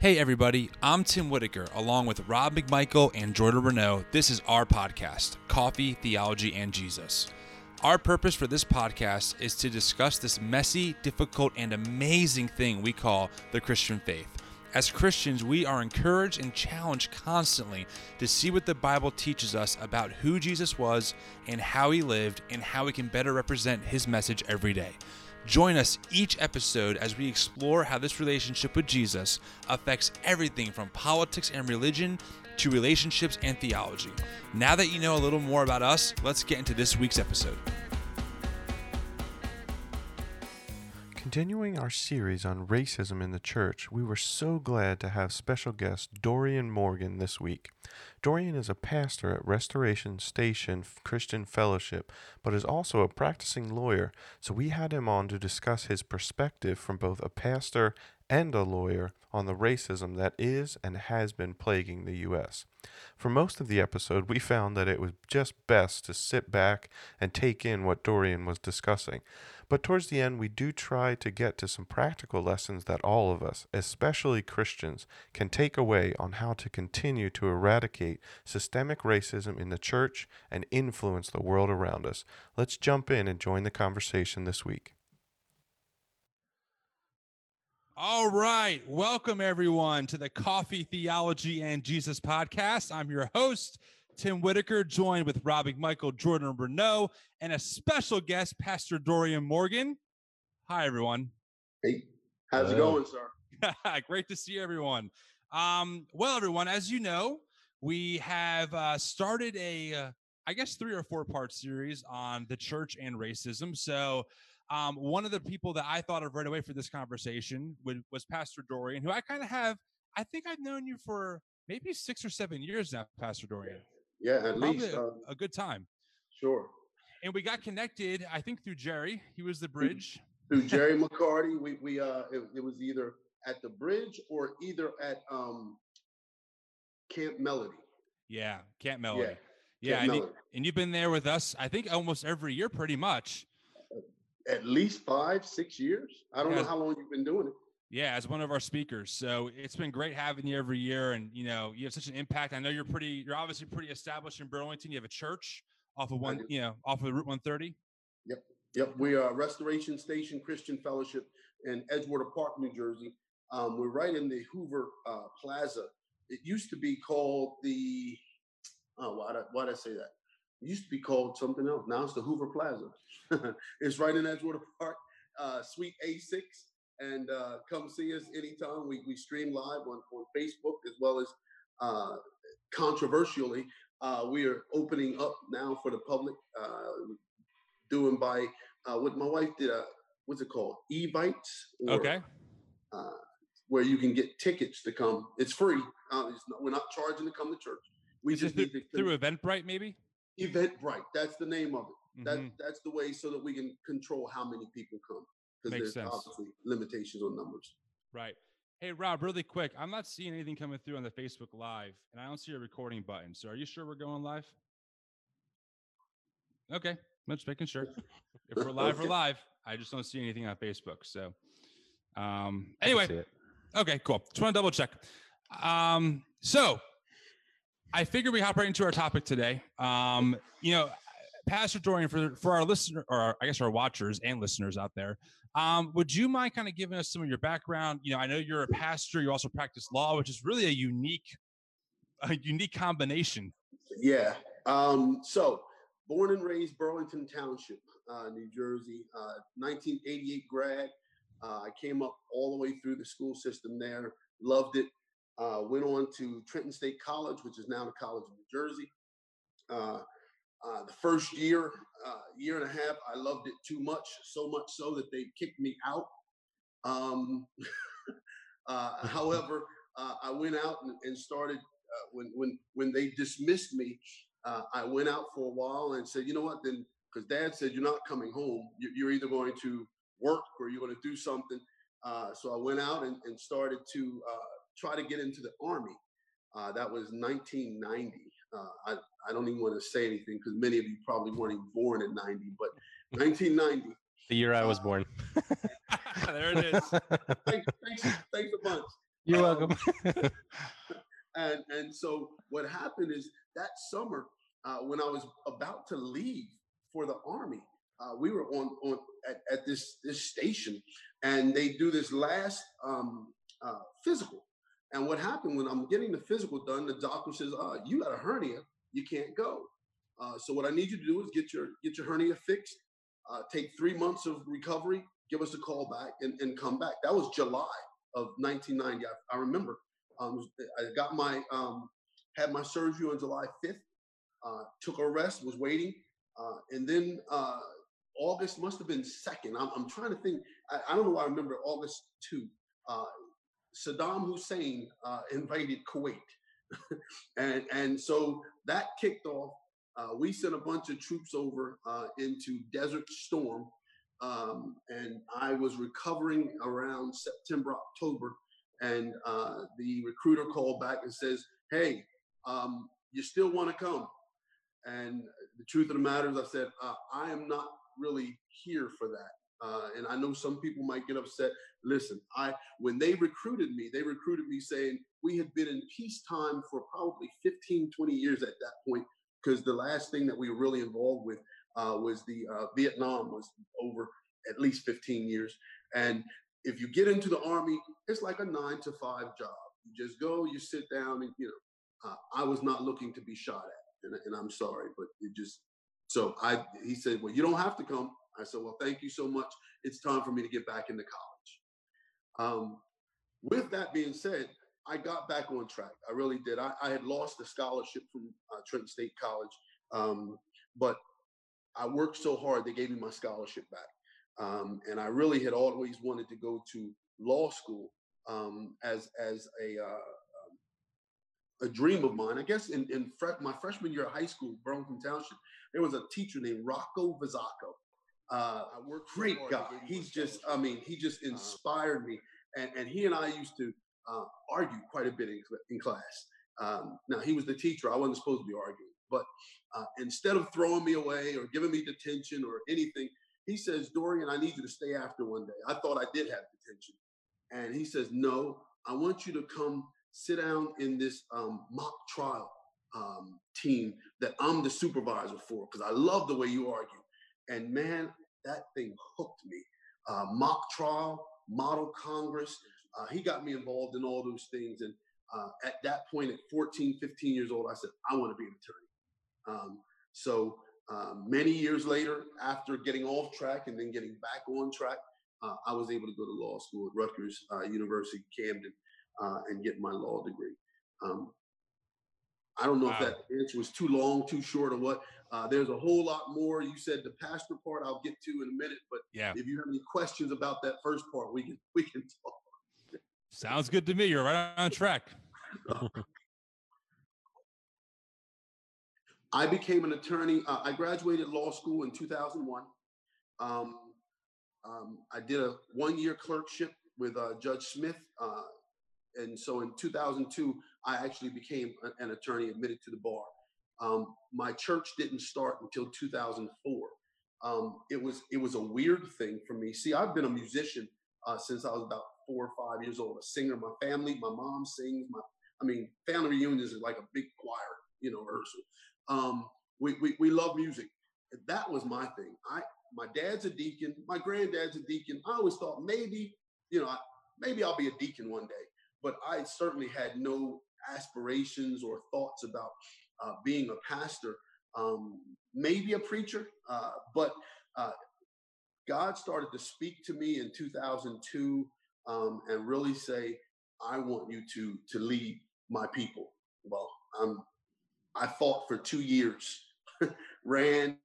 Hey, everybody, I'm Tim Whitaker, along with Rob McMichael and Jordan Renault. This is our podcast, Coffee, Theology, and Jesus. Our purpose for this podcast is to discuss this messy, difficult, and amazing thing we call the Christian faith. As Christians, we are encouraged and challenged constantly to see what the Bible teaches us about who Jesus was and how he lived and how we can better represent his message every day. Join us each episode as we explore how this relationship with Jesus affects everything from politics and religion to relationships and theology. Now that you know a little more about us, let's get into this week's episode. Continuing our series on racism in the church, we were so glad to have special guest Dorian Morgan this week. Dorian is a pastor at Restoration Station Christian Fellowship, but is also a practicing lawyer, so we had him on to discuss his perspective from both a pastor and a lawyer on the racism that is and has been plaguing the U.S. For most of the episode, we found that it was just best to sit back and take in what Dorian was discussing. But towards the end, we do try to get to some practical lessons that all of us, especially Christians, can take away on how to continue to eradicate systemic racism in the church and influence the world around us. Let's jump in and join the conversation this week. All right. Welcome, everyone, to the Coffee, Theology, and Jesus podcast. I'm your host, Tim Whitaker, joined with Rob Michael, Jordan Renault, and a special guest, Pastor Dorian Morgan. Hi, everyone. Hey, how's Hello. it going, sir? Great to see everyone. Um, well, everyone, as you know, we have uh, started a, uh, I guess, three or four part series on the church and racism. So, um, one of the people that I thought of right away for this conversation was Pastor Dorian, who I kind of have. I think I've known you for maybe six or seven years now, Pastor Dorian. Yeah, at Probably least a, um, a, good time. Sure. And we got connected, I think, through Jerry. He was the bridge. Through, Jerry McCarty, we we uh, it, it, was either at the bridge or either at um, Camp Melody. Yeah, Camp Melody. Yeah, yeah and, you, and you've been there with us, I think, almost every year, pretty much at least five, six years. I don't yeah. know how long you've been doing it. Yeah, as one of our speakers. So it's been great having you every year. And you know, you have such an impact. I know you're pretty you're obviously pretty established in Burlington. You have a church off of one, you know, off of Route 130. Yep. Yep. We are Restoration Station Christian Fellowship in Edgewater Park, New Jersey. Um, we're right in the Hoover uh, Plaza. It used to be called the oh why did, why did I say that? It used to be called something else. Now it's the Hoover Plaza. it's right in Edgewater Park, uh, Suite A6. And uh, come see us anytime. We, we stream live on, on Facebook as well as uh, controversially, uh, we are opening up now for the public, uh, doing by uh, what my wife did. what's it called? Evites. Okay. where you can get tickets to come. It's free. It's not, we're not charging to come to church. We just need to, through Eventbrite, maybe. Eventbrite. That's the name of it. That mm-hmm. that's the way so that we can control how many people come because there's sense. obviously limitations on numbers. Right. Hey Rob, really quick. I'm not seeing anything coming through on the Facebook Live, and I don't see a recording button. So, are you sure we're going live? Okay, I'm just making sure. If we're live, okay. we're live. I just don't see anything on Facebook. So, um, anyway, okay, cool. Just want to double check. Um, so I figured we hop right into our topic today. Um, you know, Pastor Dorian, for for our listener, or I guess our watchers and listeners out there, um, would you mind kind of giving us some of your background? You know, I know you're a pastor. You also practice law, which is really a unique, a unique combination. Yeah. Um, so, born and raised Burlington Township, uh, New Jersey. Uh, 1988 grad. Uh, I came up all the way through the school system there. Loved it. Uh, went on to Trenton State College, which is now the College of New Jersey. Uh, uh, the first year, uh, year and a half, I loved it too much, so much so that they kicked me out. Um, uh, however, uh, I went out and, and started when when when they dismissed me. I went out for a while and said, you know what, then because Dad said you're not coming home. You're either going to work or you're going to do something. so I went out and, and started to try to get into the army. Uh, that was 1990. Uh, I, I don't even want to say anything because many of you probably weren't even born in 90, but 1990. The year I was uh, born. there it is. thanks, thanks, thanks a bunch. You're welcome. and and so what happened is that summer uh, when I was about to leave for the army, uh, we were on on at, at, this this station, and they do this last um, uh, physical. And what happened when I'm getting the physical done, the doctor says, uh, "You got a hernia, you can't go." Uh, so what I need you to do is get your get your hernia fixed, uh, take three months of recovery, give us a call back, and, and come back. That was July of 1990. I, I remember. Um, I got my um, had my surgery on July 5th. Uh, took a rest, was waiting, uh, and then uh, August must have been second. I'm, I'm trying to think. I, I, don't know why I remember August 2. Saddam Hussein uh, invaded Kuwait. and, and so that kicked off. Uh, we sent a bunch of troops over uh, into Desert Storm. Um, and I was recovering around September, October. And uh, the recruiter called back and says, Hey, um, you still want to come? And the truth of the matter is, I said, uh, I am not really here for that. Uh, and I know some people might get upset. Listen, I when they recruited me, they recruited me saying we had been in peacetime for probably 15, 20 years at that point, because the last thing that we were really involved with uh, was the uh, Vietnam was over at least 15 years. And if you get into the army, it's like a nine to five job. You just go, you sit down, and you know, uh, I was not looking to be shot at, and, and I'm sorry, but it just so I he said, well, you don't have to come. I said, well, thank you so much. It's time for me to get back into college. Um, with that being said, I got back on track. I really did. I, I had lost the scholarship from uh, Trenton State College, um, but I worked so hard they gave me my scholarship back. Um, and I really had always wanted to go to law school um, as as a uh, a dream of mine. I guess in, in fre- my freshman year of high school, Burlington Township, there was a teacher named Rocco Vizzaco. Uh, great guy. He's just, I mean, he just uh-huh. inspired me. And, and he and I used to uh, argue quite a bit in, in class. Um, now, he was the teacher. I wasn't supposed to be arguing. But uh, instead of throwing me away or giving me detention or anything, he says, Dorian, I need you to stay after one day. I thought I did have detention. And he says, No, I want you to come sit down in this um, mock trial um, team that I'm the supervisor for because I love the way you argue. And man, that thing hooked me. Uh, mock trial, model Congress. Uh, he got me involved in all those things. And uh, at that point, at 14, 15 years old, I said, I want to be an attorney. Um, so um, many years later, after getting off track and then getting back on track, uh, I was able to go to law school at Rutgers uh, University, Camden, uh, and get my law degree. Um, I don't know wow. if that answer was too long, too short, or what. Uh, there's a whole lot more. You said the pastor part I'll get to in a minute, but yeah. if you have any questions about that first part, we can we can talk. Sounds good to me. You're right on track. I became an attorney. Uh, I graduated law school in 2001. Um, um, I did a one-year clerkship with uh, Judge Smith, uh, and so in 2002, I actually became an attorney admitted to the bar. Um, my church didn't start until 2004. Um, it was it was a weird thing for me. See, I've been a musician uh, since I was about four or five years old. A singer. My family, my mom sings. My I mean, family reunions is like a big choir, you know, rehearsal. Um, we, we we love music. That was my thing. I my dad's a deacon. My granddad's a deacon. I always thought maybe you know maybe I'll be a deacon one day. But I certainly had no aspirations or thoughts about uh, being a pastor, um, maybe a preacher, uh, but uh, God started to speak to me in 2002 um, and really say, "I want you to to lead my people." Well, I'm, I fought for two years, ran,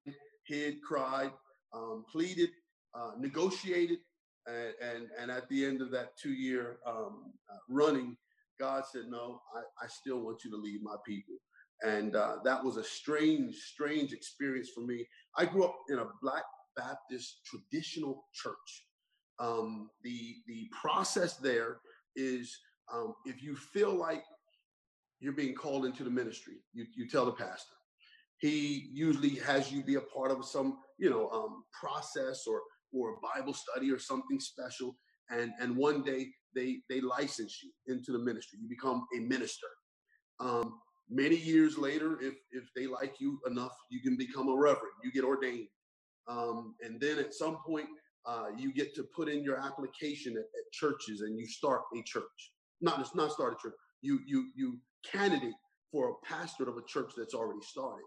hid, cried, um, pleaded, uh, negotiated, and, and, and at the end of that two year um, uh, running, God said, "No, I, I still want you to lead my people." And uh, that was a strange, strange experience for me. I grew up in a Black Baptist traditional church. Um, the the process there is um, if you feel like you're being called into the ministry, you, you tell the pastor. He usually has you be a part of some, you know, um, process or or Bible study or something special. And and one day they they license you into the ministry. You become a minister. Um, many years later, if if they like you enough, you can become a reverend. You get ordained, um, and then at some point, uh, you get to put in your application at, at churches, and you start a church. Not just not start a church. You you you candidate for a pastorate of a church that's already started.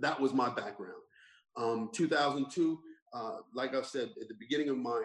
That was my background. Um, 2002, uh, like I said at the beginning of my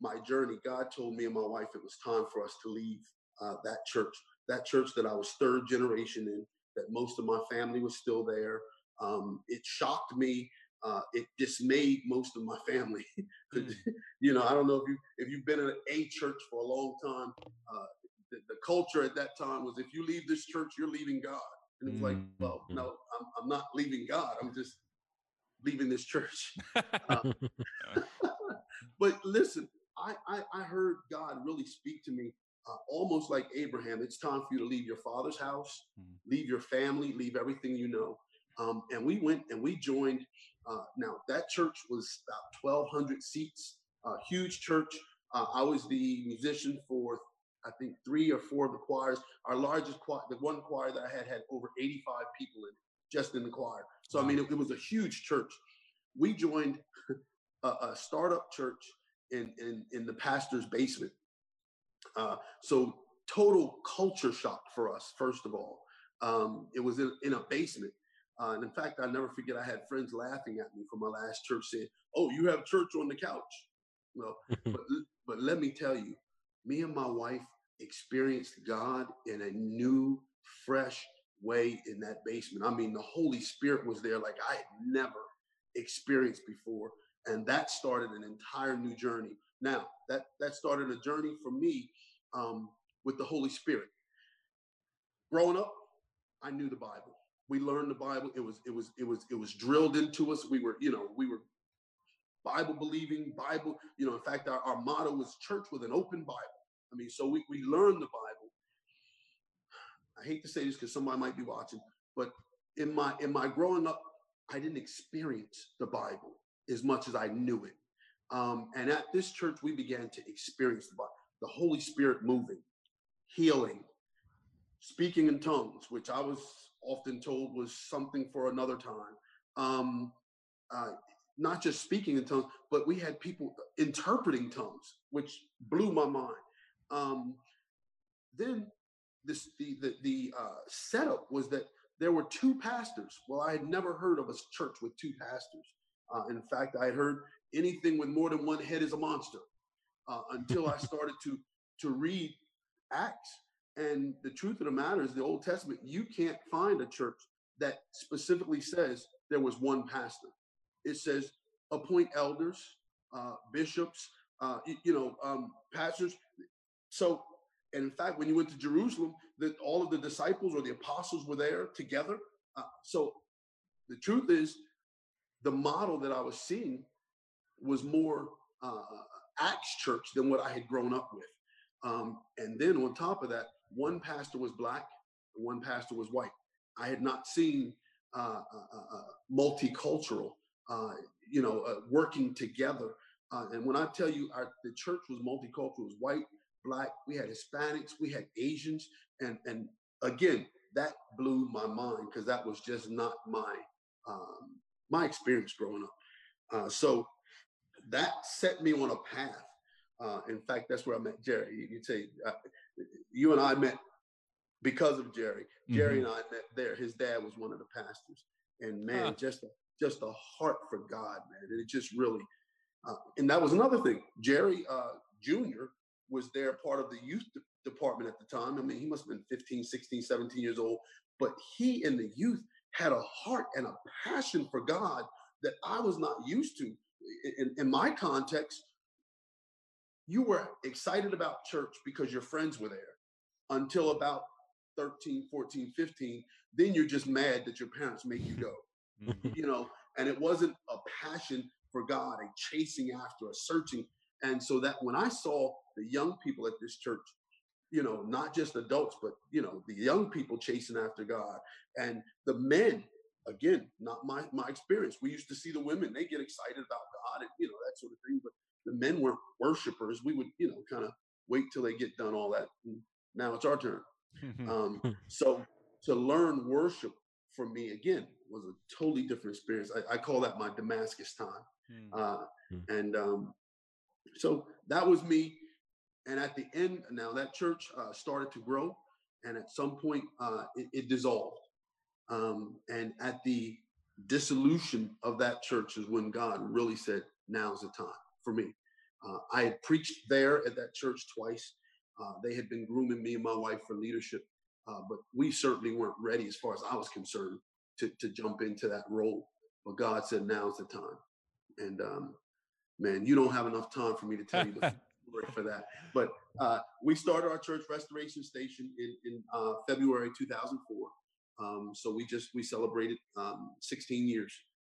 my journey, God told me and my wife it was time for us to leave uh, that church, that church that I was third generation in, that most of my family was still there. Um, it shocked me. Uh, it dismayed most of my family. mm. you know, I don't know if you if you've been in a church for a long time. Uh, the, the, culture at that time was if you leave this church, you're leaving God. And it's mm. like, well, no, I'm, I'm not leaving God. I'm just leaving this church. Uh, but listen, I, I, I, heard God really speak to me uh, almost like Abraham. It's time for you to leave your father's house, mm-hmm. leave your family, leave everything you know. Um, and we went and we joined. Uh, now, that church was about 1,200 seats, a huge church. Uh, I was the musician for, I think, three or four of the choirs. Our largest choir, the one choir that I had, had over 85 people in it, just in the choir. So, I mean, it, it was a huge church. We joined a, a startup church in, in, in the pastor's basement. Uh, so total culture shock for us, first of all. Um, it was in, in a basement. Uh, and in fact, I never forget, I had friends laughing at me from my last church saying, oh, you have church on the couch. Well, but, but let me tell you, me and my wife experienced God in a new, fresh way in that basement. I mean, the Holy Spirit was there like I had never experienced before and that started an entire new journey. Now that that started a journey for me um, with the Holy Spirit. Growing up, I knew the Bible. We learned the Bible. It was it was it was it was drilled into us. We were you know we were Bible believing Bible. You know, in fact, our, our motto was church with an open Bible. I mean, so we we learned the Bible. I hate to say this because somebody might be watching, but in my in my growing up, I didn't experience the Bible as much as I knew it. Um, and at this church, we began to experience the, the Holy Spirit moving, healing, speaking in tongues, which I was often told was something for another time. Um, uh, not just speaking in tongues, but we had people interpreting tongues, which blew my mind. Um, then this the the, the uh, setup was that there were two pastors. Well, I had never heard of a church with two pastors. Uh, in fact, I had heard anything with more than one head is a monster uh, until I started to to read Acts. And the truth of the matter is, the Old Testament, you can't find a church that specifically says there was one pastor. It says appoint elders, uh, bishops, uh, you, you, know, um, pastors. So, and in fact, when you went to Jerusalem, that all of the disciples or the apostles were there together. Uh, so, the truth is, the model that I was seeing was more uh, Acts church than what I had grown up with. Um, and then on top of that, one pastor was black, one pastor was white. I had not seen uh, uh, uh, uh multicultural, uh, you know, working together. and when I tell you, our, the church was multicultural, was white, black, we had Hispanics, we had Asians, and and again, that blew my mind because that was just not my um, my experience growing up. Uh, so that set me on a path. Uh, in fact, that's where I met Jerry. You, would say uh, you and I met because of Jerry. Jerry mm-hmm. and I met there. His dad was one of the pastors, and man, huh. just just a heart for God, man. And it just really, uh, and that was another thing. Jerry uh, Jr. was there, part of the youth de- department at the time. I mean, he must have been 15, 16, 17 years old, but he and the youth had a heart and a passion for God that I was not used to. In, in, my context, you were excited about church because your friends were there until about 13, 14, 15. Then you're just mad that your parents make you go, mm-hmm. you know, and it wasn't a passion for God, a chasing after, a searching. And so that when I saw the young people at this church you know, not just adults, but you know, the young people chasing after God and the men. Again, not my my experience. We used to see the women; they get excited about God and you know that sort of thing. But the men weren't worshipers. We would, you know, kind of wait till they get done all that. Now it's our turn. Um, so to learn worship for me again was a totally different experience. I, I call that my Damascus time. Hmm. Uh, Hmm. and um, so that was me. And at the end, now that church uh, started to grow, and at some point uh, it, it dissolved. Um, and at the dissolution of that church is when God really said, "Now's the time for me." Uh, I had preached there at that church twice. Uh, they had been grooming me and my wife for leadership, uh, but we certainly weren't ready, as far as I was concerned, to to jump into that role. But God said, "Now's the time." And um, man, you don't have enough time for me to tell you the story for that. But uh, we started our church restoration station in, in uh, February 2004. Um, so we just we celebrated um, 16 years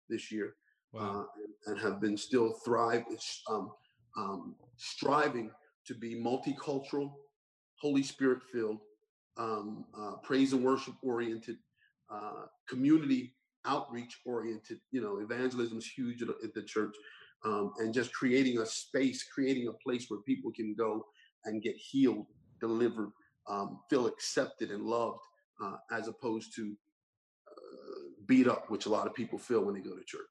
this year, Wow. uh, and, and have been still thrive, um, um, striving to be multicultural, Holy Spirit filled, um, uh, praise and worship oriented, uh, community outreach oriented. You know, evangelism is huge at, at the church, um, and just creating a space, creating a place where people can go and get healed, delivered, um, feel accepted and loved, uh, as opposed to uh, beat up, which a lot of people feel when they go to church.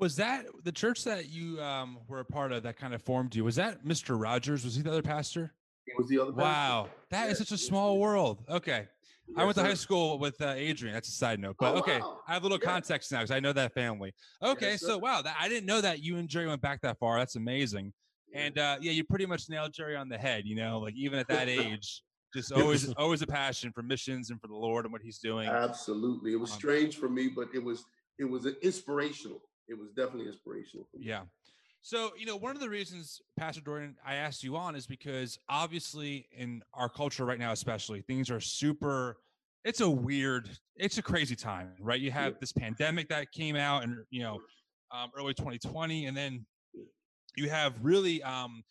Was that the church that you um, were a part of that kind of formed you? Was that Mr. Rogers? Was he the other pastor? It was the other. pastor. Wow, that is Yes, such a yes, small yes. world. Okay, I went to high school with uh, Adrian. That's a side note, but Oh, okay, wow. I have a little Yeah. context now because I know that family. Okay, Yes, so wow, that, I didn't know that you and Jerry went back that far. That's amazing. Yeah. And uh, yeah, you pretty much nailed Jerry on the head. You know, like even at that age, just always always a passion for missions and for the Lord and what He's doing. Absolutely, it was Um, strange for me, but it was it was inspirational. It was definitely inspirational. For me. Yeah. So, you know, one of the reasons, Pastor Dorian, I asked you on is because obviously in our culture right now, especially, things are super, it's a weird, it's a crazy time, right? You have Yeah. this pandemic that came out and, you know, um, early 2020, and then you have really um,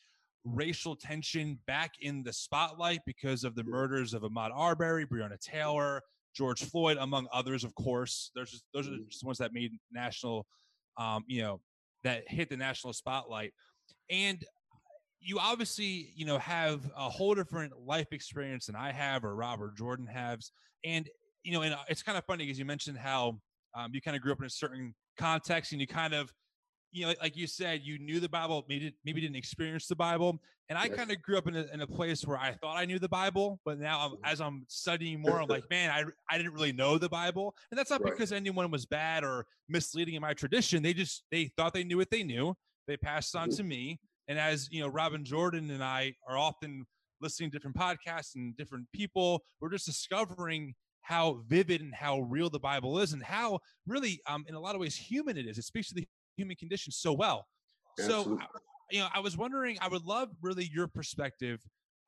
racial tension back in the spotlight because of the murders of Ahmaud Arbery, Breonna Taylor, George Floyd, among others, of course. There's just, those are just the ones that made national, um, you know, that hit the national spotlight. And you obviously, you know, have a whole different life experience than I have or Robert Jordan has. And, you know, and uh, it's kind of funny because you mentioned how um, you kind of grew up in a certain context and you kind of, you know, like, you said, you knew the Bible, maybe, maybe didn't experience the Bible. And I Yes. kind of grew up in a, in a place where I thought I knew the Bible, but now I'm, as I'm studying more, I'm like, man, I, I didn't really know the Bible. And that's not Right. because anyone was bad or misleading in my tradition. They just, they thought they knew what they knew. They passed on Mhm. to me. And as, you know, Robin Jordan and I are often listening to different podcasts and different people, we're just discovering how vivid and how real the Bible is and how really, um, in a lot of ways, human it is. It speaks to the human condition so well. So, Absolutely. I- you know, I was wondering, I would love really your perspective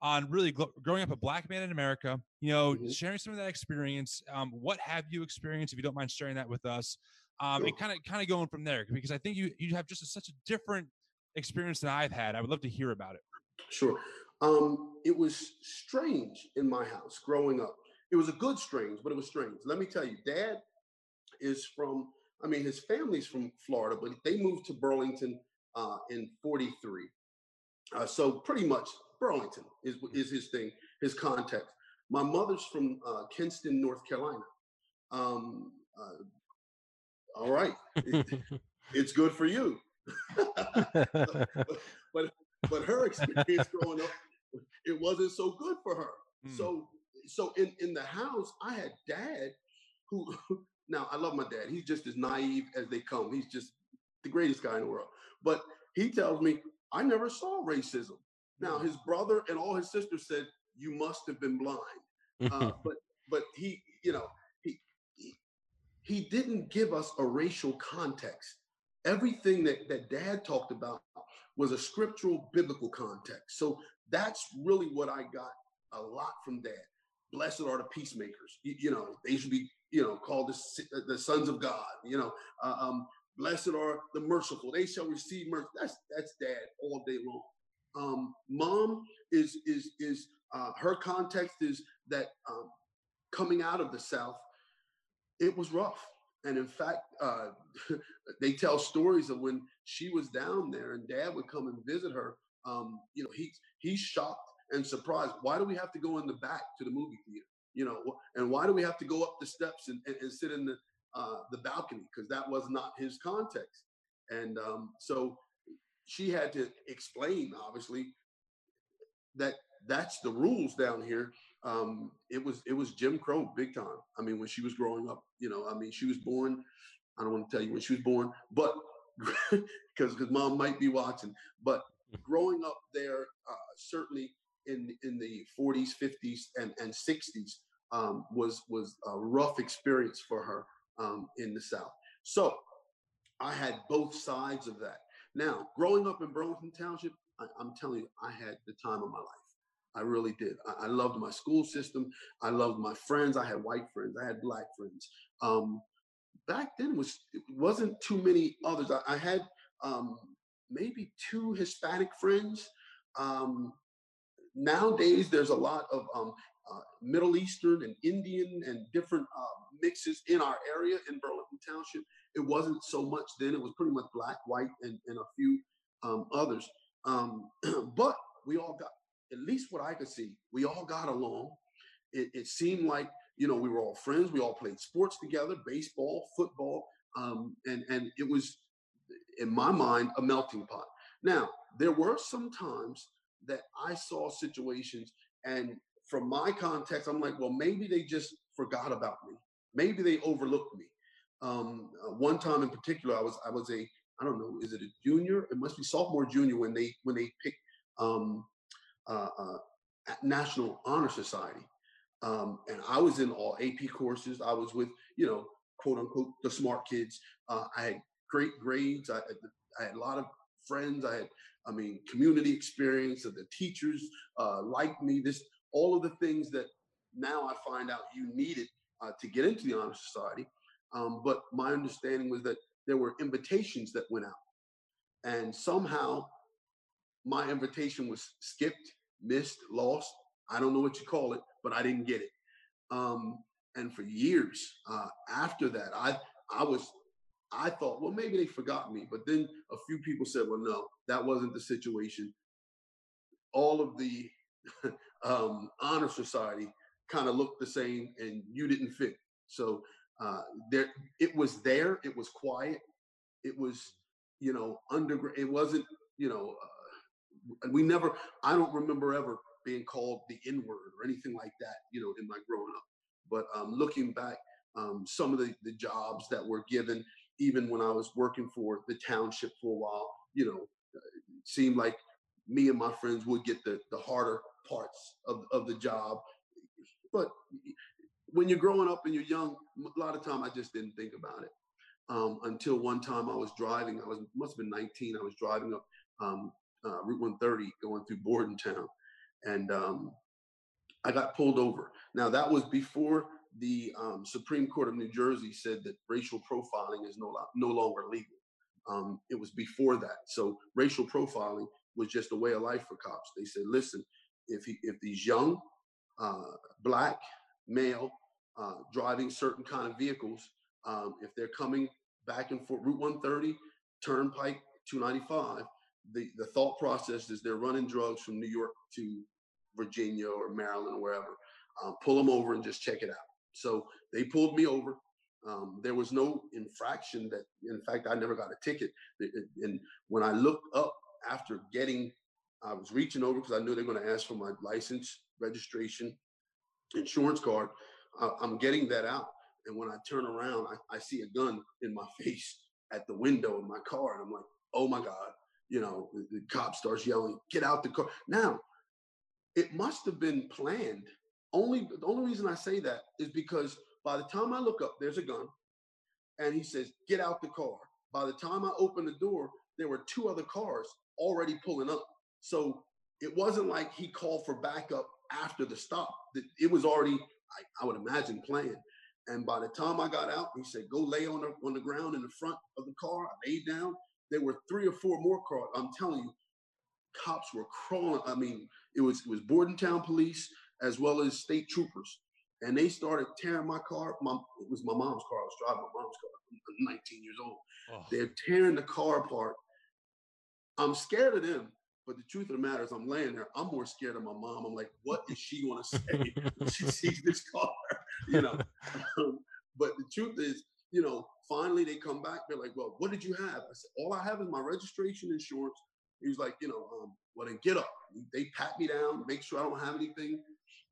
on really gl- growing up a black man in America, you know, Mhm. sharing some of that experience. Um, what have you experienced, if you don't mind sharing that with us? Um, and kind of kind of going from there, because I think you you have just a, such a different experience than I've had. I would love to hear about it. Sure. Um, it was strange in my house growing up. It was a good strange, but it was strange. Let me tell you, dad is from, I mean, his family's from Florida, but they moved to Burlington uh, in 43. Uh, so pretty much Burlington is, is his thing, his context. My mother's from uh, Kinston, North Carolina. Um, uh, all right. It- it's good for you. but but her experience growing up, it wasn't so good for her. Mm. So so in in the house, I had dad who now I love my dad. He's just as naive as they come. He's just the greatest guy in the world. But he tells me I never saw racism. Now his brother and all his sisters said you must have been blind. Uh, but but he you know he, he he didn't give us a racial context. Everything that that dad talked about was a scriptural biblical context. So that's really what I got a lot from dad. Blessed are the peacemakers. You, you know, they should be, you know, called the, uh, the sons of God. You know, uh, um, blessed are the merciful. They shall receive mercy. That's that's dad all day long. Um, mom is is is uh, her context is that um, coming out of the South, it was rough. And in fact, uh, they tell stories of when she was down there and dad would come and visit her. Um, you know, he's he's shocked and surprised. Why do we have to go in the back to the movie theater? You know, and why do we have to go up the steps and, and, and sit in the uh, the balcony? Because that was not his context. And um, so she had to explain, obviously, that that's the rules down here. Um, it was it was Jim Crow big time. I mean, when she was growing up, you know, I mean, she was born. I don't want to tell you when she was born, but because because mom might be watching. But growing up there, uh, certainly in in the 40s, 50s, and and 60s um, was was a rough experience for her um, in the South. So I had both sides of that. Now, growing up in Burlington Township, I, am telling you, I had the time of my life. I really did. I, I, loved my school system. I loved my friends. I had white friends. I had black friends. Um, back then, was it wasn't too many others. I, I had um, maybe two Hispanic friends. Um, nowadays, there's a lot of um, uh, Middle Eastern and Indian and different uh, mixes in our area in Burlington Township. It wasn't so much then. It was pretty much black, white, and, and a few um, others. Um, but we all got, at least what I could see, we all got along. It, it, seemed like, you know, we were all friends. We all played sports together, baseball, football. Um, and, and it was, in my mind, a melting pot. Now, there were some times that I saw situations and from my context, I'm like, well, maybe they just forgot about me. Maybe they overlooked me. Um, uh, one time in particular, I was I was a I don't know, is it a junior? It must be sophomore, junior when they when they pick um, uh, uh, National Honor Society, um, and I was in all AP courses. I was with you know quote unquote the smart kids. Uh, I had great grades. I, I had a lot of friends. I had I mean community experience. The teachers uh, liked me. This all of the things that now I find out you needed uh, to get into the Honor Society. Um, but my understanding was that there were invitations that went out. And somehow my invitation was skipped, missed, lost. I don't know what you call it, but I didn't get it. Um, and for years uh, after that, I I was I thought, well, maybe they forgot me. But then a few people said, well, no, that wasn't the situation. All of the um, honor society kind of looked the same and you didn't fit. So uh, there, it was there. It was quiet. It was, you know, underground. It wasn't, you know, uh, we never. I don't remember ever being called the N word or anything like that. You know, in my growing up. But um, looking back, um, some of the, the jobs that were given, even when I was working for the township for a while, you know, uh, seemed like me and my friends would get the the harder parts of, of the job. But when you're growing up and you're young, a lot of time I just didn't think about it. Um, until one time I was driving, I was must have been 19. I was driving up um, uh, Route 130 going through Bordentown, and um, I got pulled over. Now that was before the um, Supreme Court of New Jersey said that racial profiling is no, no longer legal. Um, it was before that. So racial profiling was just a way of life for cops. They said, listen, if he, if these young uh, black male uh, driving certain kind of vehicles, um, if they're coming back and forth Route 130, Turnpike 295, the, the thought process is they're running drugs from New York to Virginia or Maryland or wherever. Um, pull them over and just check it out. So they pulled me over. Um, there was no infraction that, in fact, I never got a ticket. And when I looked up after getting I was reaching over because I knew they were going to ask for my license, registration, insurance card. I'm getting that out. And when I turn around, I, I, see a gun in my face at the window of my car. And I'm like, oh my God. You know, the, the cop starts yelling, get out the car. Now, it must have been planned. Only the only reason I say that is because by the time I look up, there's a gun. And he says, get out the car. By the time I open the door, there were two other cars already pulling up. So it wasn't like he called for backup after the stop. It was already, I, I would imagine, planned. And by the time I got out, he said, "Go lay on the on the ground in the front of the car." I laid down. There were three or four more cars. I'm telling you, cops were crawling. I mean, it was it was Bordentown police as well as state troopers, and they started tearing my car. My it was my mom's car. I was driving my mom's car. I'm 19 years old. Oh. They're tearing the car apart. I'm scared of them But the truth of the matter is, I'm laying there. I'm more scared of my mom. I'm like, what is she going to say when she sees this car? You know. Um, but the truth is, you know, finally they come back. They're like, well, what did you have? I said, all I have is my registration insurance. He was like, you know, um, well then get up. They pat me down, make sure I don't have anything.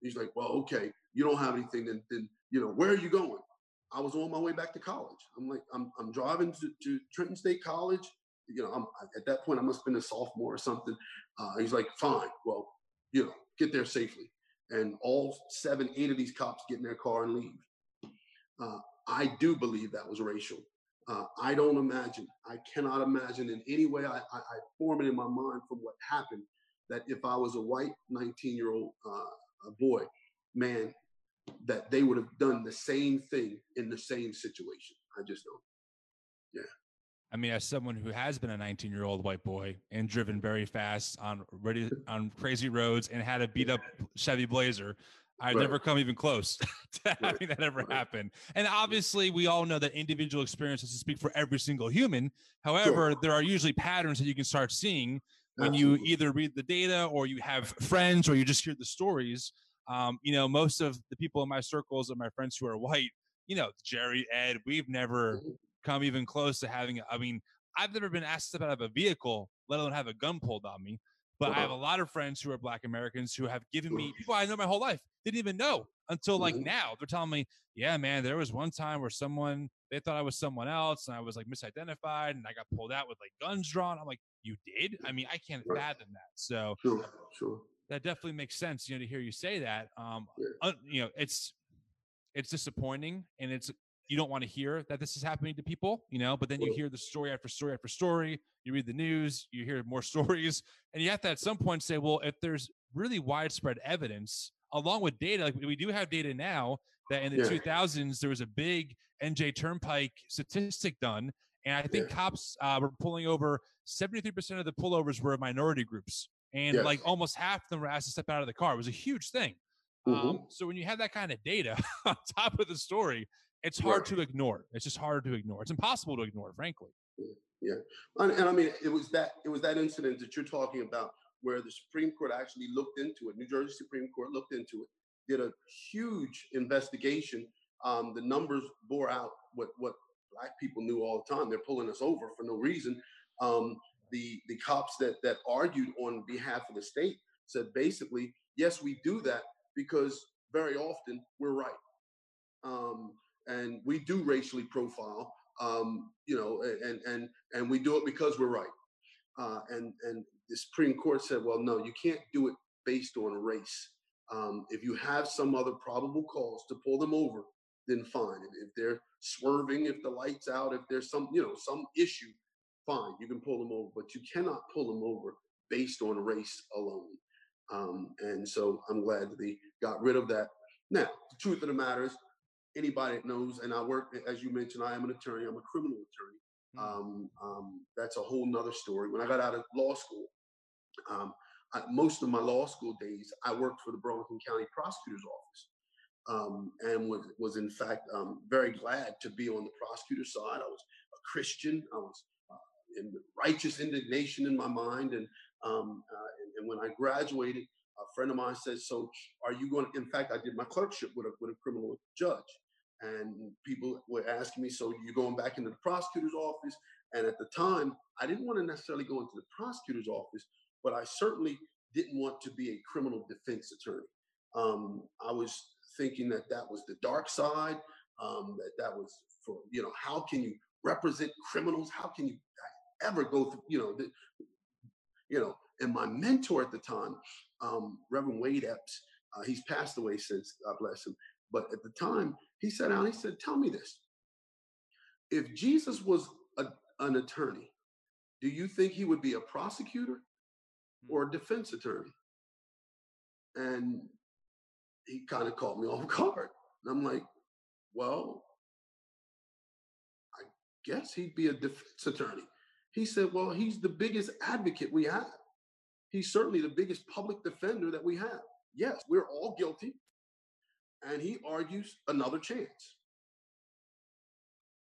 He's like, well, okay, you don't have anything. Then, then you know, where are you going? I was on my way back to college. I'm like, I'm, I'm driving to, to Trenton State College. You know, I'm, at that point, I must have been a sophomore or something. Uh, he's like, fine, well, you know, get there safely. And all seven, eight of these cops get in their car and leave. Uh, I do believe that was racial. Uh, I don't imagine, I cannot imagine in any way I, I, I, form it in my mind from what happened that if I was a white 19 year old uh, boy, man, that they would have done the same thing in the same situation. I just don't. Yeah. I mean, as someone who has been a 19 year old white boy and driven very fast on ready on crazy roads and had a beat up Chevy Blazer, I've right. never come even close to having that ever right. happen. And obviously, we all know that individual experiences speak for every single human. However, sure. there are usually patterns that you can start seeing when Absolutely. you either read the data or you have friends or you just hear the stories. Um, you know, most of the people in my circles and my friends who are white, you know, Jerry, Ed, we've never mm-hmm. Come even close to having. I mean, I've never been asked to step out of a vehicle, let alone have a gun pulled on me. But uh-huh. I have a lot of friends who are Black Americans who have given me people I know my whole life didn't even know until like mm-hmm. now. They're telling me, yeah, man, there was one time where someone they thought I was someone else and I was like misidentified and I got pulled out with like guns drawn. I'm like, you did? I mean, I can't right. fathom that. So sure, sure. that definitely makes sense, you know, to hear you say that. Um, yeah. you know, it's it's disappointing and it's you don't want to hear that this is happening to people, you know, but then you hear the story after story after story. You read the news, you hear more stories, and you have to at some point say, well, if there's really widespread evidence along with data, like we do have data now that in the yeah. 2000s there was a big NJ Turnpike statistic done, and I think yeah. cops uh, were pulling over 73% of the pullovers were minority groups, and yes. like almost half of them were asked to step out of the car. It was a huge thing. Mm-hmm. Um, so when you have that kind of data on top of the story, it's hard right. to ignore. It's just hard to ignore. It's impossible to ignore, frankly. Yeah, and, and I mean, it was that it was that incident that you're talking about where the Supreme Court actually looked into it. New Jersey Supreme Court looked into it, did a huge investigation. Um, the numbers bore out what what black people knew all the time. They're pulling us over for no reason. Um, the the cops that that argued on behalf of the state said basically, yes, we do that because very often we're right, um, and we do racially profile. Um, you know, and and and we do it because we're right. Uh, and and the Supreme Court said, well, no, you can't do it based on race. Um, if you have some other probable cause to pull them over, then fine. If, if they're swerving, if the light's out, if there's some, you know, some issue, fine, you can pull them over. But you cannot pull them over based on race alone. Um, and so I'm glad that they got rid of that. Now, the truth of the matter is, anybody that knows, and I work, as you mentioned, I am an attorney. I'm a criminal attorney. Mm. Um, um, that's a whole nother story. When I got out of law school, um, I, most of my law school days, I worked for the Burlington County Prosecutor's Office. Um, and was, was in fact um, very glad to be on the prosecutor side. I was a Christian. I was uh, in righteous indignation in my mind. And, um, uh, and, and when I graduated, a friend of mine said, "So, are you going?" to, In fact, I did my clerkship with a with a criminal judge, and people were asking me, "So, you're going back into the prosecutor's office?" And at the time, I didn't want to necessarily go into the prosecutor's office, but I certainly didn't want to be a criminal defense attorney. Um, I was thinking that that was the dark side, um, that that was for, you know, how can you represent criminals? How can you ever go through, you know, the, you know, and my mentor at the time, um, Reverend Wade Epps, uh, he's passed away since, God bless him. But at the time, he sat down, he said, Tell me this. If Jesus was a, an attorney, do you think he would be a prosecutor or a defense attorney. And he kind of caught me off guard. And I'm like, well, I guess he'd be a defense attorney. He said, well, he's the biggest advocate we have. He's certainly the biggest public defender that we have. Yes, we're all guilty. And he argues another chance.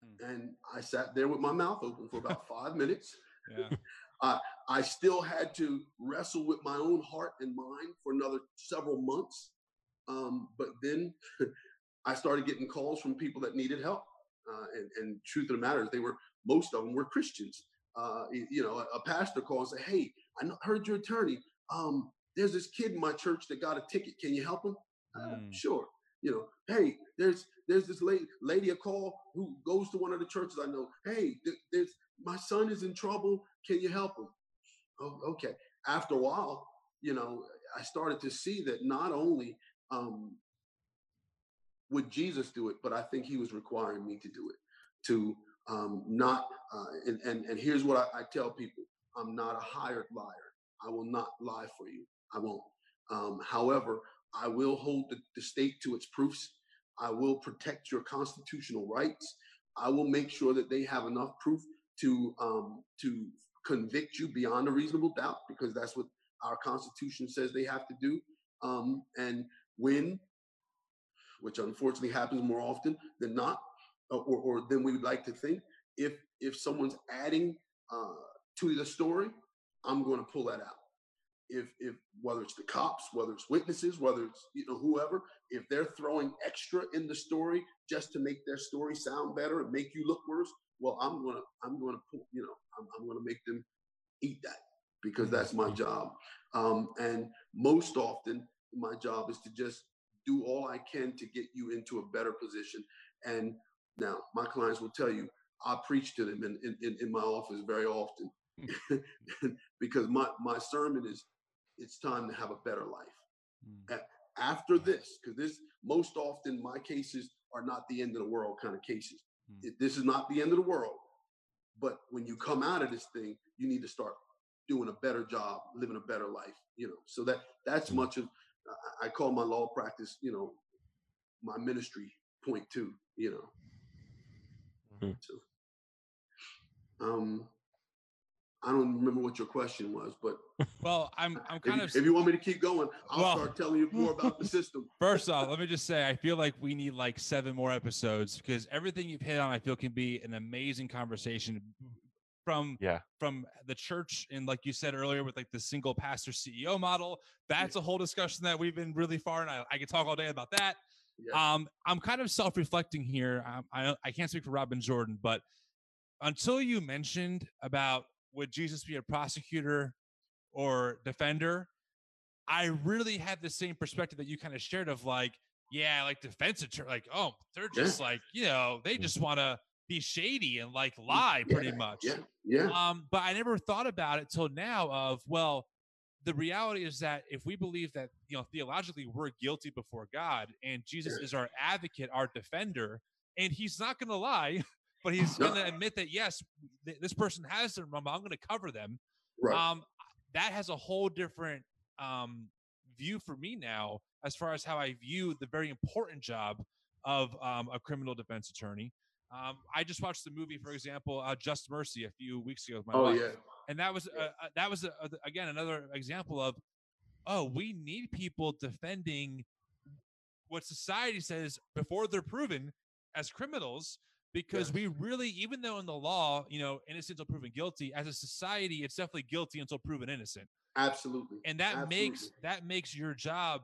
Hmm. And I sat there with my mouth open for about five minutes. Yeah. I I still had to wrestle with my own heart and mind for another several months. Um, but then I started getting calls from people that needed help. Uh, and, and truth of the matter is, they were most of them were Christians. Uh, you know, a, a, pastor calls and say, "Hey, I heard your attorney. Um, there's this kid in my church that got a ticket. Can you help him?" Uh, mm. Sure. You know, hey, there's there's this lady lady a call who goes to one of the churches I know. Hey, there's my son is in trouble. Can you help him? Oh, okay. After a while, you know, I started to see that not only um, would Jesus do it, but I think he was requiring me to do it. To um, not, uh, and, and, and here's what I, I, tell people I'm not a hired liar. I will not lie for you. I won't. Um, however, I will hold the, the state to its proofs. I will protect your constitutional rights. I will make sure that they have enough proof to um, to convict you beyond a reasonable doubt, because that's what our Constitution says they have to do. Um, and when, which unfortunately happens more often than not, uh, or, or than we would like to think, if if someone's adding uh, to the story, I'm going to pull that out. If if whether it's the cops, whether it's witnesses, whether it's you know whoever, if they're throwing extra in the story just to make their story sound better and make you look worse, well, I'm gonna I'm gonna you know I'm, I'm gonna make them eat that because that's my job. Um, and most often, my job is to just do all I can to get you into a better position. And now, my clients will tell you, I preach to them in, in, in my office very often because my, my sermon is it's time to have a better life. Mm. After this, because this most often my cases are not the end of the world kind of cases. Mm. This is not the end of the world. But when you come out of this thing, you need to start doing a better job, living a better life. You know, so that that's mm. much of I call my law practice. You know, my ministry point two. You know, Mm-hmm. So, um, I don't remember what your question was, but well, I'm I'm kind if, of if you want me to keep going, I'll well, start telling you more about the system. First off, let me just say I feel like we need like seven more episodes because everything you've hit on, I feel can be an amazing conversation from yeah from the church and like you said earlier with like the single pastor CEO model. That's yeah. a whole discussion that we've been really far, and I, I could talk all day about that. Yeah. Um, I'm kind of self-reflecting here. Um, I I can't speak for Rob and Jordan, but until you mentioned about would Jesus be a prosecutor or defender, I really had the same perspective that you kind of shared of like, yeah, like defense attorney, like oh, they're just yeah. like you know they just want to be shady and like lie pretty yeah, much. Yeah, yeah. Um, but I never thought about it till now. Of well, the reality is that if we believe that you know theologically we're guilty before God and Jesus is our advocate, our defender, and he's not going to lie, but he's going to admit that yes, th- this person has their mama. I'm going to cover them. Right. Um, that has a whole different um, view for me now as far as how I view the very important job of um, a criminal defense attorney. Um, I just watched the movie, for example, uh, Just Mercy a few weeks ago with my oh, wife, yeah. and that was uh, uh, that was again another example of, oh, we need people defending what society says before they're proven as criminals, because we really, even though in the law, you know, innocent until proven guilty, as a society, it's definitely guilty until proven innocent. Absolutely, and that Absolutely. makes that makes your job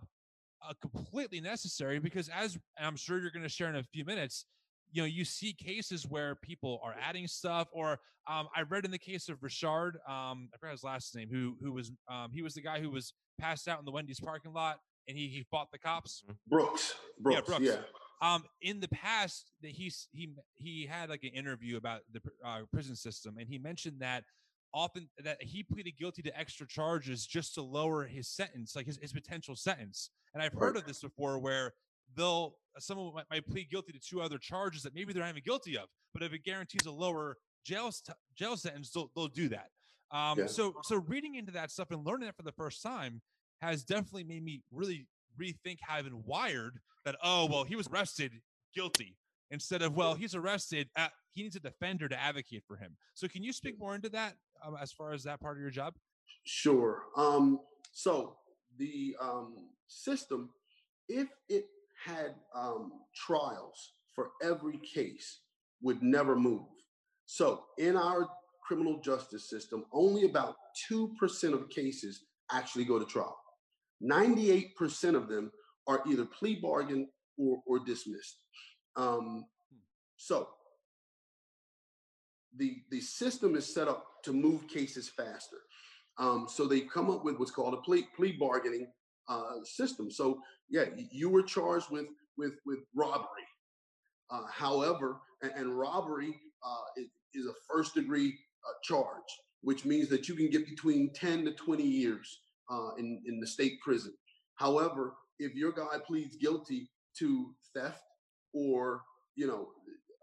uh, completely necessary because, as I'm sure you're going to share in a few minutes you know you see cases where people are adding stuff or um, i read in the case of Rayshard um, i forgot his last name who who was um, he was the guy who was passed out in the wendy's parking lot and he he fought the cops mm-hmm. brooks brooks yeah, brooks. yeah. Um, in the past, that he's he he had like an interview about the uh, prison system, and he mentioned that often that he pleaded guilty to extra charges just to lower his sentence, like his, his potential sentence. And I've heard of this before, where they'll someone might, might, plead guilty to two other charges that maybe they're not even guilty of, but if it guarantees a lower jail jail sentence, they'll, they'll do that. Um, yeah. So so reading into that stuff and learning that for the first time has definitely made me really rethink how I've been wired. That oh well, he was arrested, guilty. Instead of well, he's arrested, uh, he needs a defender to advocate for him. So can you speak more into that um, as far as that part of your job? Sure. Um, so the um, system, if it had um, trials for every case would never move. So in our criminal justice system, only about 2% of cases actually go to trial. 98% of them are either plea bargain or, or dismissed. Um, so the, the system is set up to move cases faster. Um, so they come up with what's called a plea, plea bargaining uh, system. So yeah, you were charged with with with robbery. Uh, however, and, and robbery uh, is, is, a first degree uh, charge, which means that you can get between 10 to 20 years uh, in in the state prison. However, if your guy pleads guilty to theft or you know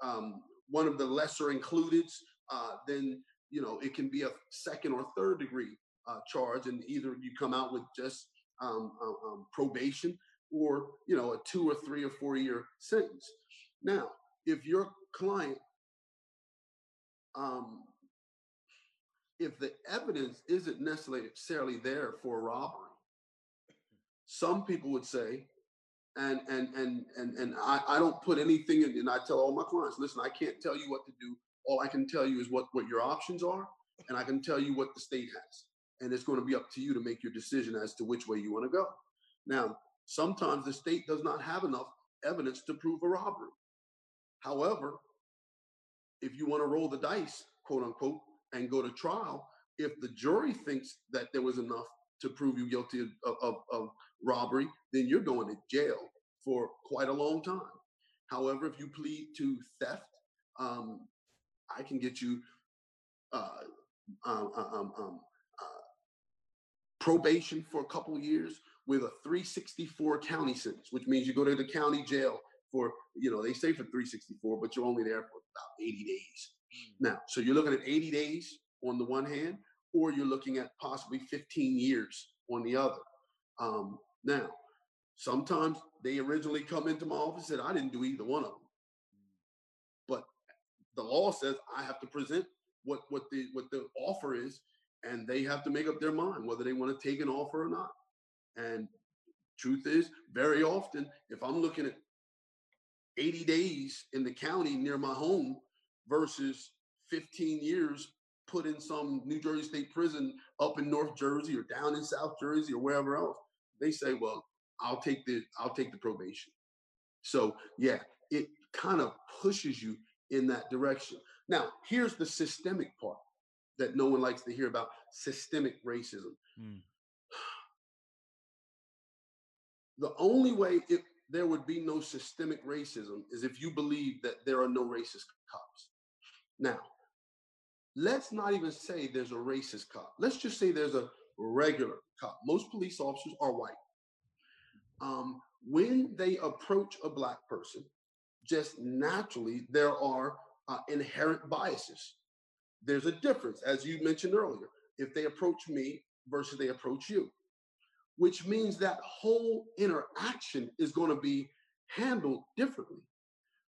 um, one of the lesser included, uh, then you know it can be a second or third degree uh, charge, and either you come out with just um, um, um, probation or you know a two or three or four year sentence. Now, if your client, um, if the evidence isn't necessarily there for robbery, some people would say, and and and and and I, I don't put anything in, and I tell all my clients, listen, I can't tell you what to do. All I can tell you is what what your options are, and I can tell you what the state has and it's going to be up to you to make your decision as to which way you want to go. Now, sometimes the state does not have enough evidence to prove a robbery. However, if you want to roll the dice, quote unquote, and go to trial, if the jury thinks that there was enough to prove you guilty of, of, of robbery, then you're going to jail for quite a long time. However, if you plead to theft, um, I can get you uh, um, um, um probation for a couple years with a 364 county sentence, which means you go to the county jail for, you know, they say for 364, but you're only there for about 80 days. Mm. Now, so you're looking at 80 days on the one hand, or you're looking at possibly 15 years on the other. Um, now, sometimes they originally come into my office and I didn't do either one of them. But the law says I have to present what what the what the offer is and they have to make up their mind whether they want to take an offer or not. And truth is, very often, if I'm looking at 80 days in the county near my home versus 15 years put in some New Jersey State prison up in North Jersey or down in South Jersey or wherever else, they say, "Well, I'll take the I'll take the probation." So yeah, it kind of pushes you in that direction. Now, here's the systemic part that no one likes to hear about systemic racism. Mm. The only way if there would be no systemic racism is if you believe that there are no racist cops. Now, let's not even say there's a racist cop. Let's just say there's a regular cop. Most police officers are white. Um, when they approach a black person, just naturally there are uh, inherent biases there's a difference, as you mentioned earlier, if they approach me versus they approach you, which means that whole interaction is going to be handled differently.